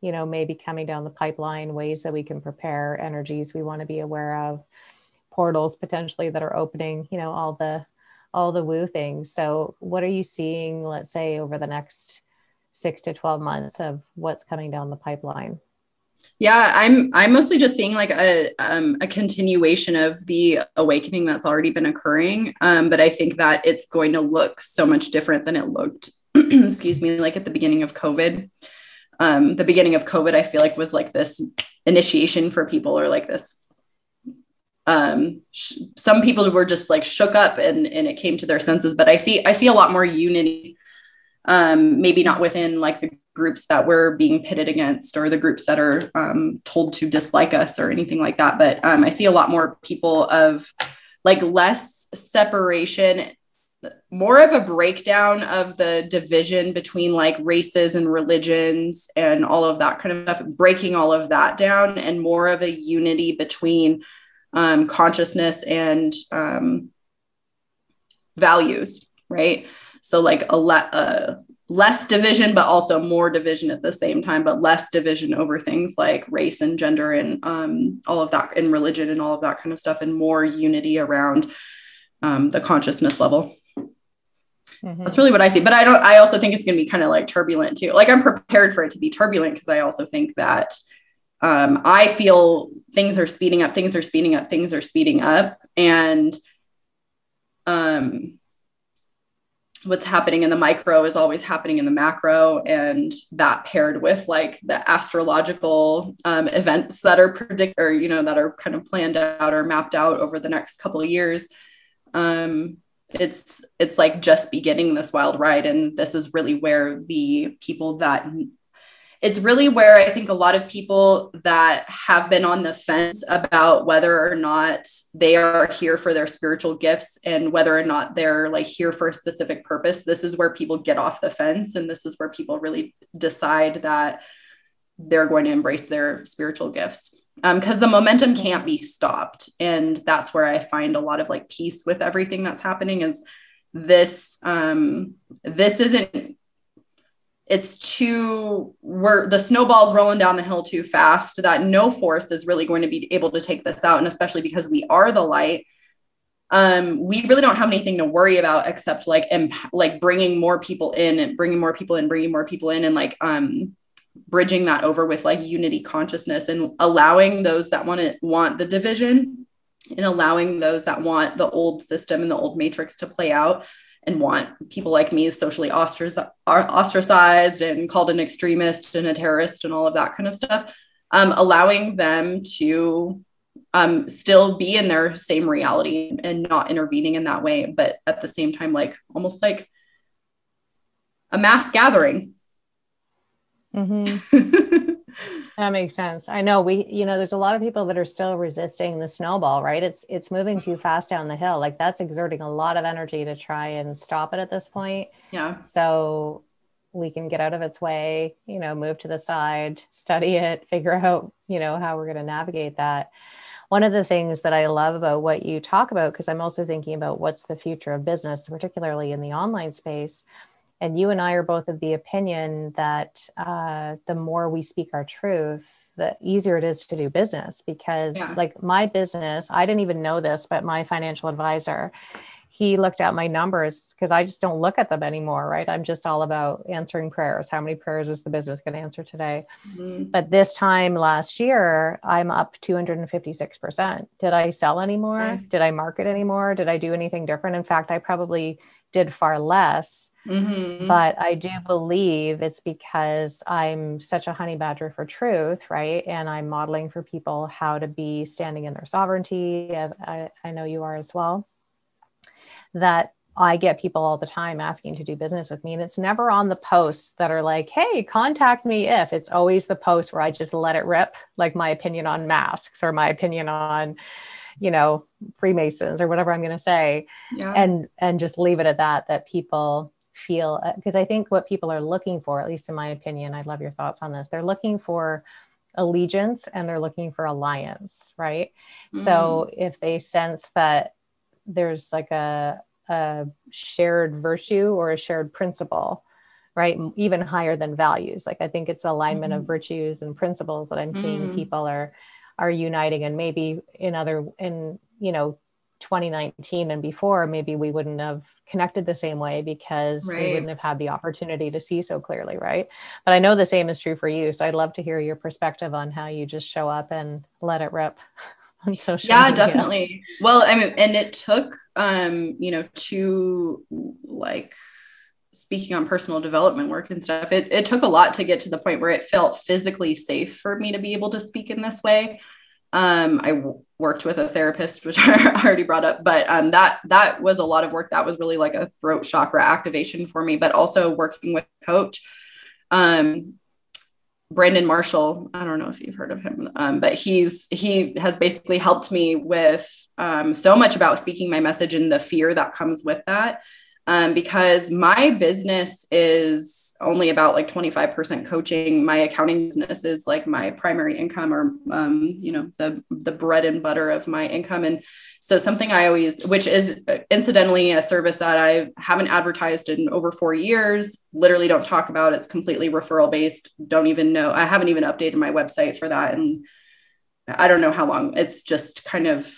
Speaker 2: you know may be coming down the pipeline ways that we can prepare energies we want to be aware of portals potentially that are opening you know all the all the woo things. So what are you seeing let's say over the next six to 12 months of what's coming down the pipeline?
Speaker 3: Yeah i'm i'm mostly just seeing like a um, a continuation of the awakening that's already been occurring. Um, but i think that it's going to look so much different than it looked <clears throat> excuse me, like at the beginning of COVID. Um, the beginning of COVID, I feel like was like this initiation for people or like this. Um, sh- some people were just like shook up and, and it came to their senses, but I see, I see a lot more unity. Um, maybe not within like the groups that we're being pitted against or the groups that are um, told to dislike us or anything like that. But um, I see a lot more people of like less separation, more of a breakdown of the division between like races and religions and all of that kind of stuff, breaking all of that down and more of a unity between um, consciousness and um, values, right? So like a lot, uh, less division, but also more division at the same time, but less division over things like race and gender and um, all of that, and religion and all of that kind of stuff, and more unity around um, the consciousness level. Mm-hmm. That's really what I see. But I don't, I also think it's going to be kind of like turbulent too. Like I'm prepared for it to be turbulent because I also think that um, I feel things are speeding up, things are speeding up, things are speeding up. And um, what's happening in the micro is always happening in the macro and that paired with like the astrological um, events that are predict or you know that are kind of planned out or mapped out over the next couple of years um, it's it's like just beginning this wild ride and this is really where the people that it's really where I think a lot of people that have been on the fence about whether or not they are here for their spiritual gifts and whether or not they're like here for a specific purpose. This is where people get off the fence. And this is where people really decide that they're going to embrace their spiritual gifts. Because um, the momentum can't be stopped. And that's where I find a lot of like peace with everything that's happening is this um this isn't it's too we're the snowball's rolling down the hill too fast that no force is really going to be able to take this out and especially because we are the light um we really don't have anything to worry about except like imp- like bringing more people in and bringing more people in bringing more people in and like um bridging that over with like unity consciousness and allowing those that want to want the division and allowing those that want the old system and the old matrix to play out and want people like me socially ostracized and called an extremist and a terrorist and all of that kind of stuff, um, allowing them to um, still be in their same reality and not intervening in that way, but at the same time, like almost like a mass gathering.
Speaker 2: Mm-hmm. <laughs> That makes sense. I know we, you know, there's a lot of people that are still resisting the snowball, right? It's it's moving too fast down the hill. Like that's exerting a lot of energy to try and stop it at this point.
Speaker 3: Yeah.
Speaker 2: So we can get out of its way, you know, move to the side, study it, figure out, you know, how we're going to navigate that. One of the things that I love about what you talk about, because I'm also thinking about what's the future of business, particularly in the online space, and you and I are both of the opinion that uh, the more we speak our truth, the easier it is to do business. Because, yeah. like my business, I didn't even know this, but my financial advisor, he looked at my numbers because I just don't look at them anymore, right? I'm just all about answering prayers. How many prayers is the business going to answer today? Mm-hmm. But this time last year, I'm up 256%. Did I sell anymore? Nice. Did I market anymore? Did I do anything different? In fact, I probably did far less Mm-hmm. But I do believe it's because I'm such a honey badger for truth, right? And I'm modeling for people how to be standing in their sovereignty. I, I know you are as well. That I get people all the time asking to do business with me. And it's never on the posts that are like, hey, contact me if. It's always the post where I just let it rip, like my opinion on masks or my opinion on, you know, Freemasons or whatever I'm going to say. Yeah. And and just leave it at that, that people feel because uh, I think what people are looking for, at least in my opinion, I'd love your thoughts on this. They're looking for allegiance and they're looking for alliance, right? Mm-hmm. So if they sense that there's like a, a shared virtue or a shared principle, right? Even higher than values. Like I think it's alignment mm-hmm. of virtues and principles that I'm seeing mm-hmm. people are are uniting and maybe in other in you know 2019 and before maybe we wouldn't have connected the same way because right. we wouldn't have had the opportunity to see so clearly right but i know the same is true for you so i'd love to hear your perspective on how you just show up and let it rip <laughs> on social
Speaker 3: yeah media. definitely well i mean and it took um you know to like speaking on personal development work and stuff, it, it took a lot to get to the point where it felt physically safe for me to be able to speak in this way. Um, I w- worked with a therapist, which <laughs> I already brought up, but um, that that was a lot of work. That was really like a throat chakra activation for me, but also working with coach. Um, Brandon Marshall, I don't know if you've heard of him, um, but he's he has basically helped me with um, so much about speaking my message and the fear that comes with that um, because my business is only about like 25% coaching. My accounting business is like my primary income or, um, you know, the, the bread and butter of my income. And so something I always, which is incidentally a service that I haven't advertised in over four years, literally don't talk about. It's completely referral based. Don't even know. I haven't even updated my website for that. And I don't know how long it's just kind of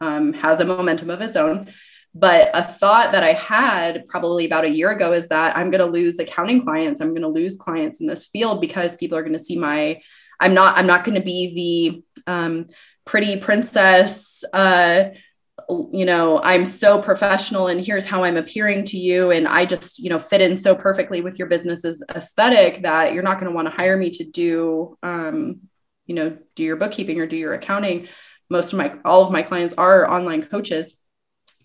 Speaker 3: um, has a momentum of its own. But a thought that I had probably about a year ago is that I'm going to lose accounting clients. I'm going to lose clients in this field because people are going to see my. I'm not. I'm not going to be the um, pretty princess. Uh, you know, I'm so professional, and here's how I'm appearing to you, and I just you know fit in so perfectly with your business's aesthetic that you're not going to want to hire me to do. Um, you know, do your bookkeeping or do your accounting. Most of my all of my clients are online coaches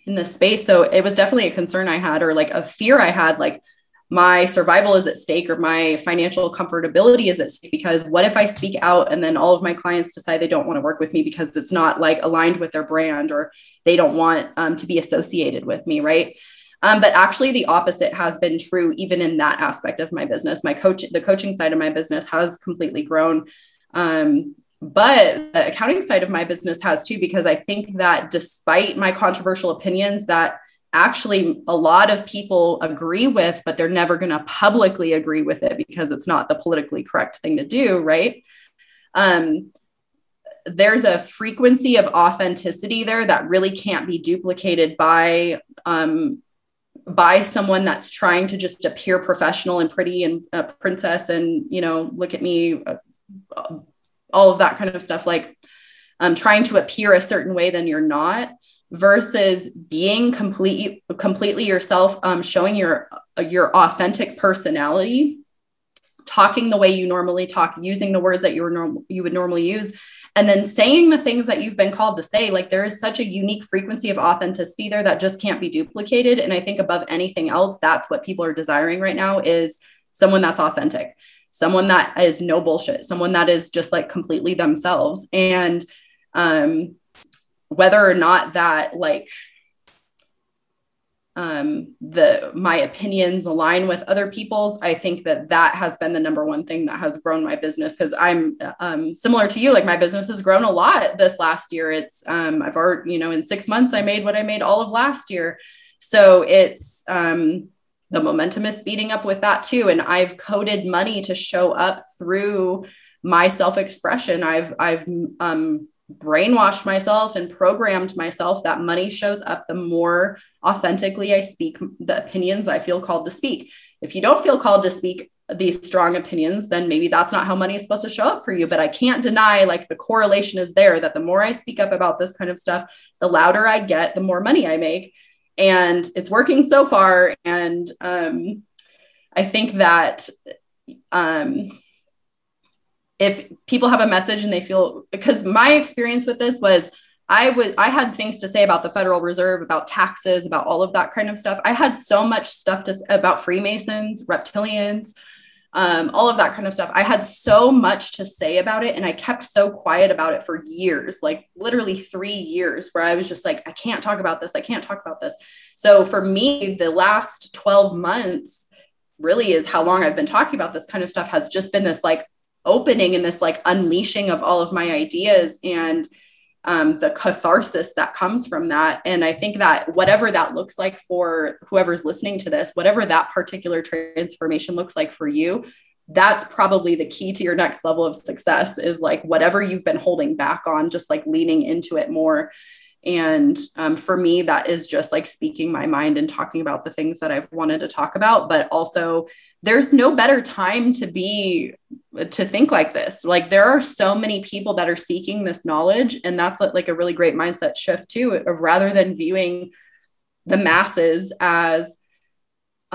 Speaker 3: in this space. So it was definitely a concern I had, or like a fear I had, like my survival is at stake or my financial comfortability is at stake because what if I speak out and then all of my clients decide they don't want to work with me because it's not like aligned with their brand or they don't want um, to be associated with me, right? Um, but actually, the opposite has been true even in that aspect of my business. My coach, the coaching side of my business has completely grown. Um, but the accounting side of my business has too because i think that despite my controversial opinions that actually a lot of people agree with but they're never going to publicly agree with it because it's not the politically correct thing to do right? Um, there's a frequency of authenticity there that really can't be duplicated by um, by someone that's trying to just appear professional and pretty and a princess and you know look at me uh, all of that kind of stuff, like um, trying to appear a certain way than you're not versus being completely completely yourself um, showing your your authentic personality talking the way you normally talk using the words that you were normal you would normally use and then saying the things that you've been called to say. Like there is such a unique frequency of authenticity there that just can't be duplicated and i think above anything else that's what people are desiring right now is someone that's authentic someone that is no bullshit, someone that is just like completely themselves. And um, whether or not that like um, the my opinions align with other people's, I think that that has been the number one thing that has grown my business because I'm um, similar to you. Like my business has grown a lot this last year. It's um, I've already you know in six months I made what I made all of last year. So it's um, the momentum is speeding up with that too. And i've coded money to show up through my self-expression. I've i've um, brainwashed myself and programmed myself that money shows up the more authentically i speak the opinions i feel called to speak. If you don't feel called to speak these strong opinions then maybe that's not how money is supposed to show up for you. But i can't deny like the correlation is there that the more i speak up about this kind of stuff the louder i get the more money i make and it's working so far. And um, I think that um, if people have a message and they feel, because my experience with this was, I would I had things to say about the Federal Reserve, about taxes, about all of that kind of stuff. I had so much stuff to about Freemasons, reptilians, um, all of that kind of stuff. I had so much to say about it, and I kept so quiet about it for years, like literally three years, where I was just like, I can't talk about this. I can't talk about this. So for me, the last 12 months really is how long I've been talking about this kind of stuff, has just been this like opening and this like unleashing of all of my ideas. And um, the catharsis that comes from that. And I think that whatever that looks like for whoever's listening to this, whatever that particular transformation looks like for you, that's probably the key to your next level of success is like whatever you've been holding back on, just like leaning into it more. And um, for me, that is just like speaking my mind and talking about the things that I've wanted to talk about, but also there's no better time to be to think like this. Like there are so many people that are seeking this knowledge and that's like a really great mindset shift too of rather than viewing the masses as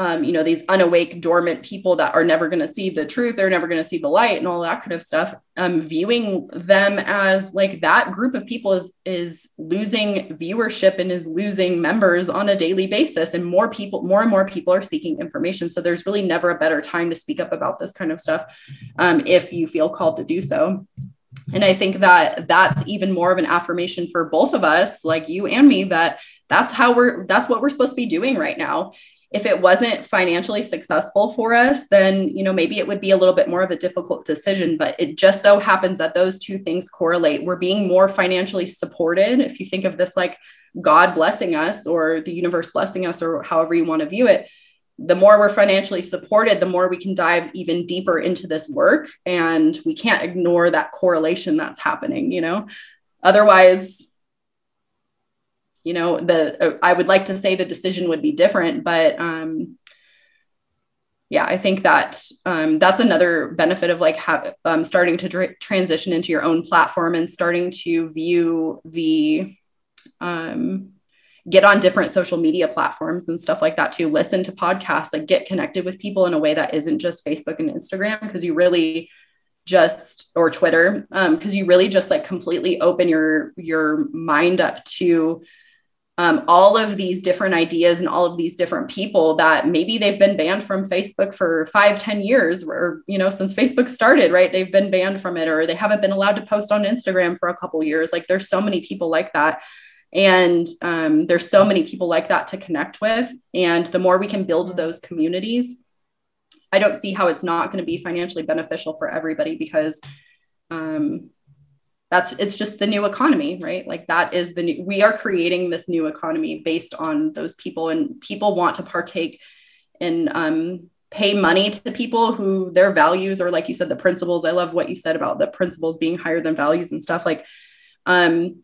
Speaker 3: um, you know, these unawake, dormant people that are never going to see the truth, they're never going to see the light, and all that kind of stuff. Um, viewing them as like that group of people is is losing viewership and is losing members on a daily basis, and more people, more and more people are seeking information. So there's really never a better time to speak up about this kind of stuff um, if you feel called to do so. And I think that that's even more of an affirmation for both of us, like you and me, that that's how we're that's what we're supposed to be doing right now if it wasn't financially successful for us then you know maybe it would be a little bit more of a difficult decision. But it just so happens that those two things correlate. We're being more financially supported if you think of this like god blessing us or the universe blessing us or however you want to view it the more we're financially supported the more we can dive even deeper into this work. And we can't ignore that correlation that's happening you know? Otherwise you know the uh, i would like to say the decision would be different but um yeah i think that um, that's another benefit of like ha- um, starting to transition into your own platform and starting to view the um, get on different social media platforms and stuff like that to listen to podcasts like get connected with people in a way that isn't just facebook and instagram because you really just or twitter because um, you really just like completely open your your mind up to um, all of these different ideas and all of these different people that maybe they've been banned from facebook for five ten years or you know since facebook started right? They've been banned from it or they haven't been allowed to post on instagram for a couple years. Like there's so many people like that. And um, there's so many people like that to connect with. And the more we can build those communities i don't see how it's not going to be financially beneficial for everybody because um, that's it's just the new economy right? Like that is the new we are creating this new economy based on those people and people want to partake in um, pay money to people who their values or like you said the principles. I love what you said about the principles being higher than values and stuff. Like um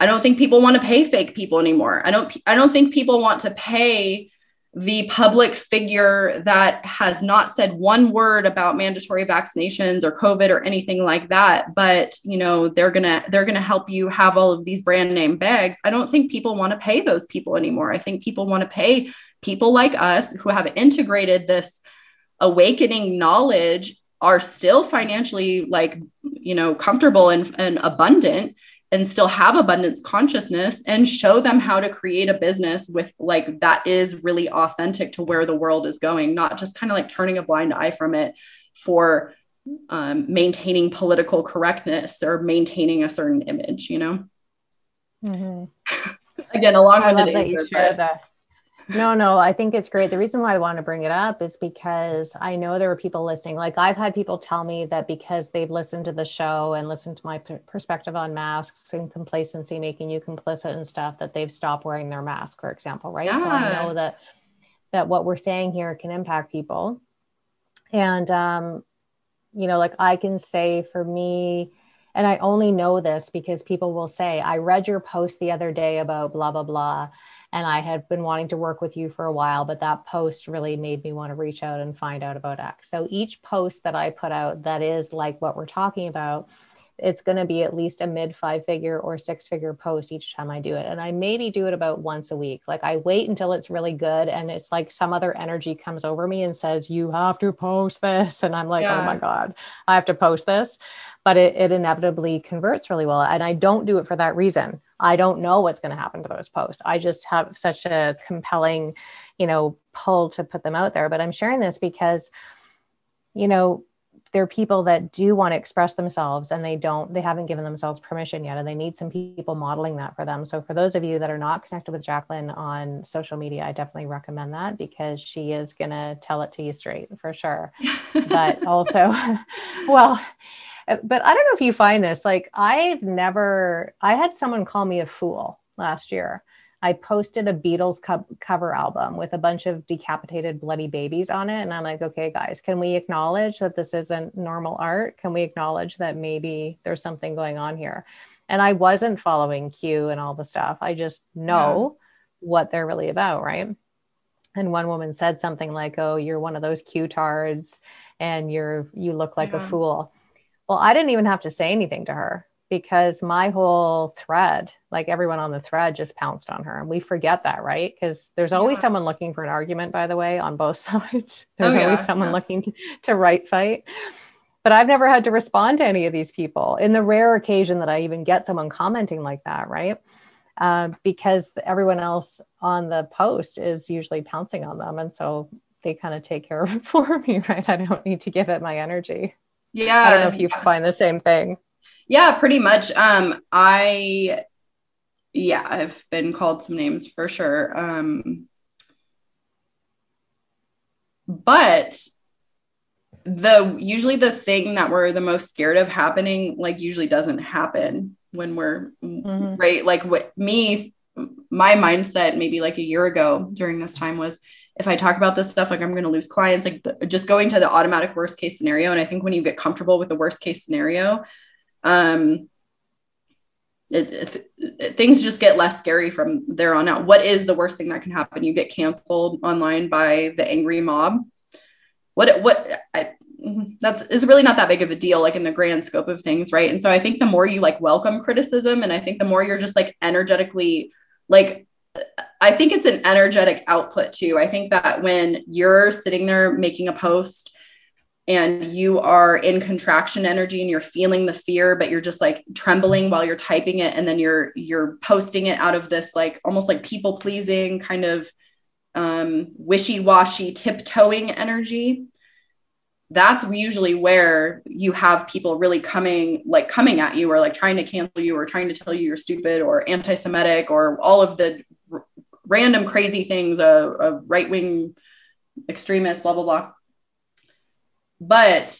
Speaker 3: i don't think people want to pay fake people anymore. I don't i don't think people want to pay the public figure that has not said one word about mandatory vaccinations or covid or anything like that but you know they're going to they're going to help you have all of these brand name bags. I don't think people want to pay those people anymore. I think people want to pay people like us who have integrated this awakening knowledge are still financially like you know comfortable and, and abundant and still have abundance consciousness and show them how to create a business with like that is really authentic to where the world is going not just kind of like turning a blind eye from it for um, maintaining political correctness or maintaining a certain image you know mm-hmm. <laughs> again a long-winded answer but...
Speaker 2: No, no, I think it's great. The reason why I want to bring it up is because I know there are people listening. Like I've had people tell me that because they've listened to the show and listened to my p- perspective on masks and complacency making you complicit and stuff, that they've stopped wearing their mask, for example, right? Yeah. So I know that that what we're saying here can impact people. And um, you know, like I can say for me, and I only know this because people will say, I read your post the other day about blah, blah, blah and I had been wanting to work with you for a while, but that post really made me want to reach out and find out about X. So each post that I put out that is like what we're talking about, it's going to be at least a mid five figure or six figure post each time I do it. And I maybe do it about once a week. Like I wait until it's really good and it's like some other energy comes over me and says, You have to post this. And I'm like, yeah. Oh my God, I have to post this but it, it inevitably converts really well. And I don't do it for that reason. I don't know what's going to happen to those posts. I just have such a compelling, you know, pull to put them out there. But I'm sharing this because, you know, there are people that do want to express themselves and they don't they haven't given themselves permission yet and they need some people modeling that for them so for those of you that are not connected with Jacquelynne on social media i definitely recommend that because she is going to tell it to you straight for sure <laughs> but also <laughs> well uh, but I don't know if you find this like I've never I had someone call me a fool last year. I posted a Beatles co- cover album with a bunch of decapitated bloody babies on it and I'm like, "Okay, guys, can we acknowledge that this isn't normal art? Can we acknowledge that maybe there's something going on here?" And I wasn't following Q and all the stuff. I just know yeah. what they're really about, right? And one woman said something like, "Oh, you're one of those Q tards and you're you look like yeah. a fool." Well, I didn't even have to say anything to her because my whole thread, like everyone on the thread, just pounced on her. And we forget that, right? Because there's always yeah. someone looking for an argument, by the way, on both <laughs> sides. There's oh, yeah. always someone yeah. looking to, to right fight. But I've never had to respond to any of these people in the rare occasion that I even get someone commenting like that, right? Uh, because everyone else on the post is usually pouncing on them. And so they kind of take care of it <laughs> for me, right? I don't need to give it my energy.
Speaker 3: Yeah.
Speaker 2: I don't know if you find the same thing.
Speaker 3: Yeah, pretty much. Um, I, yeah, I've been called some names for sure. Um, but the usually the thing that we're the most scared of happening like usually doesn't happen when we're mm-hmm. right like what me my mindset maybe like a year ago during this time was if I talk about this stuff, like I'm going to lose clients, like the, just going to the automatic worst case scenario. And I think when you get comfortable with the worst case scenario, um, it, it, things just get less scary from there on out. What is the worst thing that can happen? You get canceled online by the angry mob. What, what, I, that's is really not that big of a deal, like in the grand scope of things. Right. And so I think the more you like welcome criticism, and I think the more you're just like energetically, like, I think it's an energetic output too. I think that when you're sitting there making a post and you are in contraction energy and you're feeling the fear but you're just like trembling while you're typing it and then you're you're posting it out of this like almost like people pleasing kind of um, wishy-washy tiptoeing energy that's usually where you have people really coming like coming at you or like trying to cancel you or trying to tell you you're stupid or anti-semitic or all of the r- random crazy things a, a right-wing extremist blah blah blah but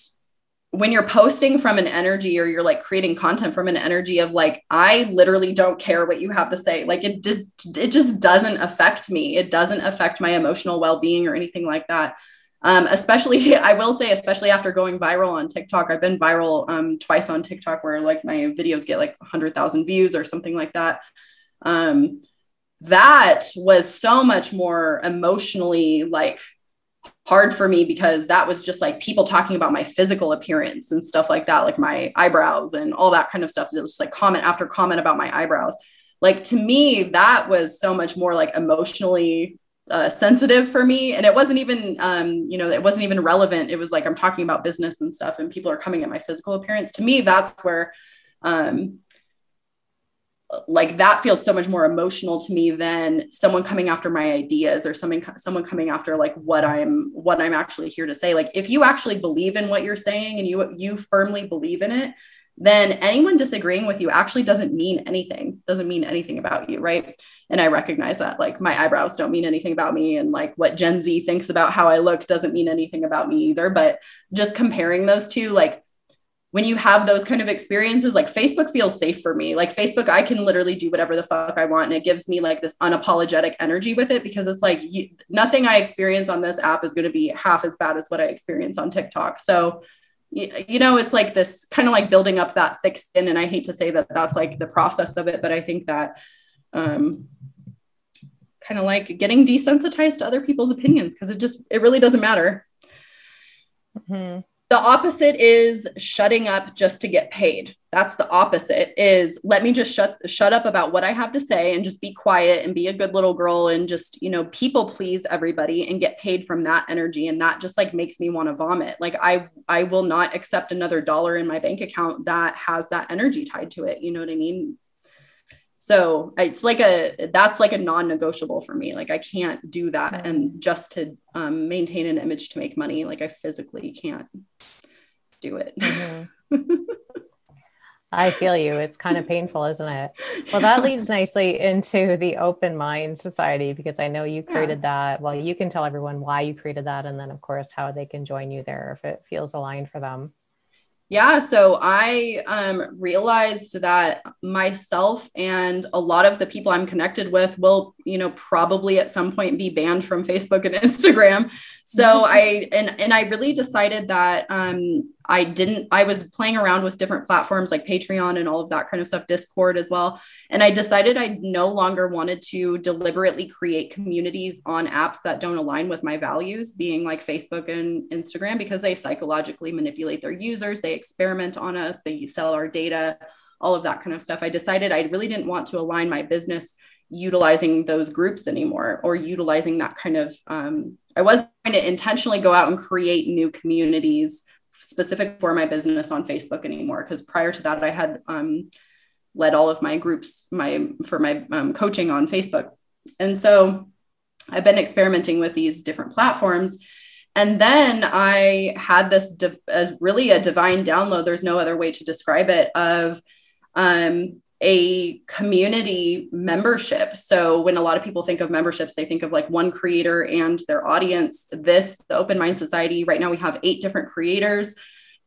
Speaker 3: when you're posting from an energy or you're like creating content from an energy of like i literally don't care what you have to say like it did it just doesn't affect me. It doesn't affect my emotional well-being or anything like that. Um, especially <laughs> i will say especially after going viral on tiktok i've been viral um, twice on tiktok where like my videos get like 100000 views or something like that. Um, that was so much more emotionally like hard for me because that was just like people talking about my physical appearance and stuff like that, like my eyebrows and all that kind of stuff. It was like comment after comment about my eyebrows. Like to me, that was so much more like emotionally uh, sensitive for me. And it wasn't even, um, you know, it wasn't even relevant. It was like I'm talking about business and stuff, and people are coming at my physical appearance. To me, that's where um, like that feels so much more emotional to me than someone coming after my ideas or something someone coming after like what i'm what i'm actually here to say. Like if you actually believe in what you're saying and you you firmly believe in it then anyone disagreeing with you actually doesn't mean anything doesn't mean anything about you right? And i recognize that like my eyebrows don't mean anything about me and like what gen z thinks about how i look doesn't mean anything about me either. But just comparing those two like when you have those kind of experiences, like Facebook feels safe for me. Like Facebook, I can literally do whatever the fuck I want. And it gives me like this unapologetic energy with it because it's like you, nothing I experience on this app is going to be half as bad as what I experience on TikTok. So, you know, it's like this kind of like building up that thick skin. And I hate to say that that's like the process of it, but I think that, um, kind of like getting desensitized to other people's opinions because it just, it really doesn't matter. Mm-hmm the opposite is shutting up just to get paid. That's the opposite is let me just shut shut up about what i have to say and just be quiet and be a good little girl and just you know people please everybody and get paid from that energy. And that just like makes me want to vomit. Like i i will not accept another dollar in my bank account that has that energy tied to it. You know what i mean so it's like a that's like a non-negotiable for me. Like i can't do that and just to um, maintain an image to make money like i physically can't do it. Mm-hmm.
Speaker 2: i feel you. It's kind of <laughs> painful isn't it? Well that leads nicely into the open mind society because i know you created yeah. that. Well you can tell everyone why you created that and then of course how they can join you there if it feels aligned for them
Speaker 3: yeah, so I um, realized that myself and a lot of the people I'm connected with will, you know, probably at some point be banned from Facebook and <laughs> Instagram. So <laughs> I and and I really decided that um, I didn't. I was playing around with different platforms like Patreon and all of that kind of stuff, Discord as well. And I decided I no longer wanted to deliberately create communities on apps that don't align with my values, being like Facebook and Instagram, because they psychologically manipulate their users. They experiment on us. They sell our data all of that kind of stuff. I decided I really didn't want to align my business utilizing those groups anymore or utilizing that kind of um, i was trying to intentionally go out and create new communities specific for my business on facebook anymore because prior to that i had um, led all of my groups my for my um, coaching on facebook. And so i've been experimenting with these different platforms. And then i had this div- really a divine download. There's no other way to describe it of um, a community membership. So when a lot of people think of memberships, they think of like one creator and their audience. This, the Open Mind Society, right now we have eight different creators,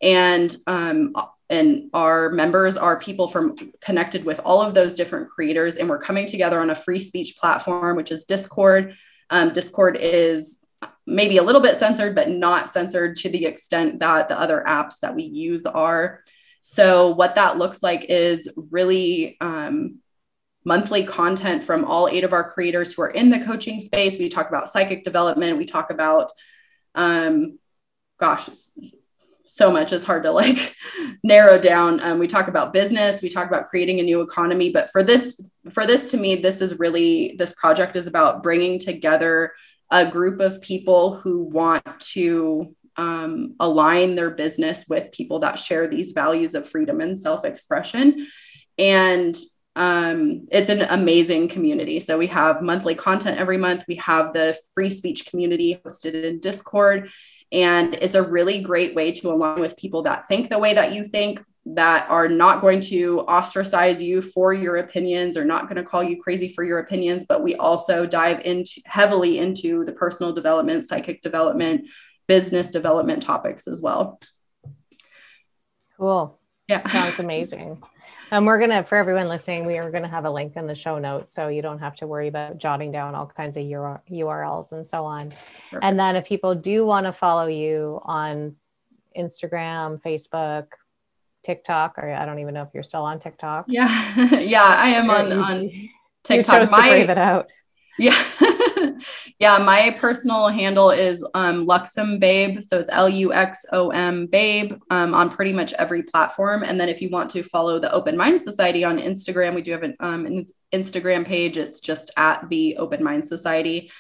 Speaker 3: and um, and our members are people from connected with all of those different creators, and we're coming together on a free speech platform, which is Discord. Um, Discord is maybe a little bit censored, but not censored to the extent that the other apps that we use are. So, what that looks like is really um, monthly content from all eight of our creators who are in the coaching space. We talk about psychic development, we talk about, um, gosh, so much is hard to like <laughs> narrow down. Um, we talk about business. We talk about creating a new economy. But for this for this to me this is really this project is about bringing together a group of people who want to um, align their business with people that share these values of freedom and self expression. And um, it's an amazing community. So we have monthly content every month. We have the free speech community hosted in Discord. And it's a really great way to align with people that think the way that you think, that are not going to ostracize you for your opinions or not going to call you crazy for your opinions. But we also dive into heavily into the personal development, psychic development, business development topics as well.
Speaker 2: Cool.
Speaker 3: Yeah. <laughs>
Speaker 2: Sounds amazing. And we're going to, for everyone listening, we are going to have a link in the show notes. So you don't have to worry about jotting down all kinds of URLs and so on. Perfect. And then if people do want to follow you on Instagram, Facebook, TikTok, or I don't even know if you're still on TikTok.
Speaker 3: Yeah. <laughs> yeah, I am on, on <laughs> TikTok.
Speaker 2: You chose My, to brave it out.
Speaker 3: Yeah. <laughs> yeah, my personal handle is um, Luxom Babe. So it's L U X O M Babe um, on pretty much every platform. And then if you want to follow the Open Mind Society on Instagram, we do have an, um, an Instagram page. It's just at the Open Mind Society.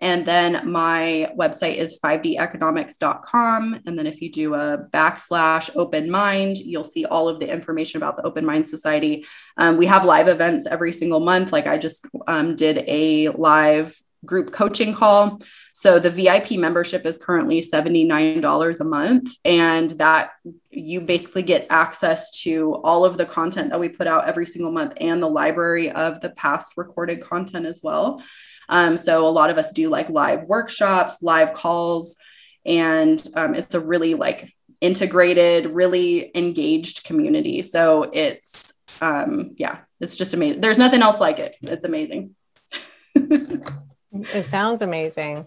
Speaker 3: And then my website is 5deconomics.com. And then if you do a backslash open mind, you'll see all of the information about the Open Mind Society. Um, we have live events every single month. Like I just um, did a live group coaching call. So the VIP membership is currently $79 a month. And that you basically get access to all of the content that we put out every single month and the library of the past recorded content as well. Um, so a lot of us do like live workshops, live calls, and um, it's a really like integrated, really engaged community. So it's um, yeah, it's just amazing. There's nothing else like it. It's amazing. <laughs>
Speaker 2: it sounds amazing.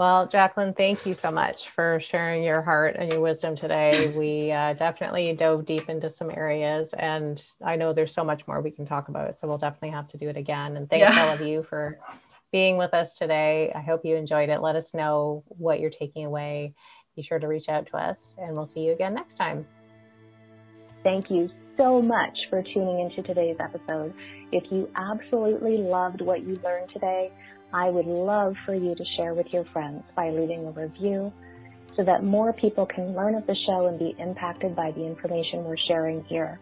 Speaker 2: Well, Jacquelynne, thank you so much for sharing your heart and your wisdom today. <clears throat> We uh, definitely dove deep into some areas, and I know there's so much more we can talk about. So we'll definitely have to do it again. And thanks yeah. all of you for being with us today. I hope you enjoyed it. Let us know what you're taking away. Be sure to reach out to us, and we'll see you again next time.
Speaker 1: Thank you so much for tuning into today's episode. If you absolutely loved what you learned today, I would love for you to share with your friends by leaving a review so that more people can learn of the show and be impacted by the information we're sharing here.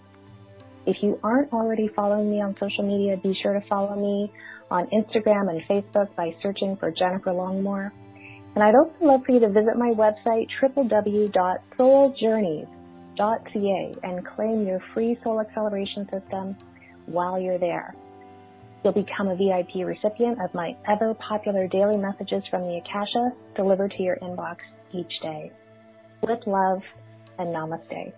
Speaker 1: If you aren't already following me on social media, be sure to follow me on Instagram and Facebook by searching for Jennifer Longmore. And I'd also love for you to visit my website, www.souljourneys.ca, and claim your free soul acceleration system while you're there. You'll become a VIP recipient of my ever popular daily messages from the Akasha delivered to your inbox each day. With love and namaste.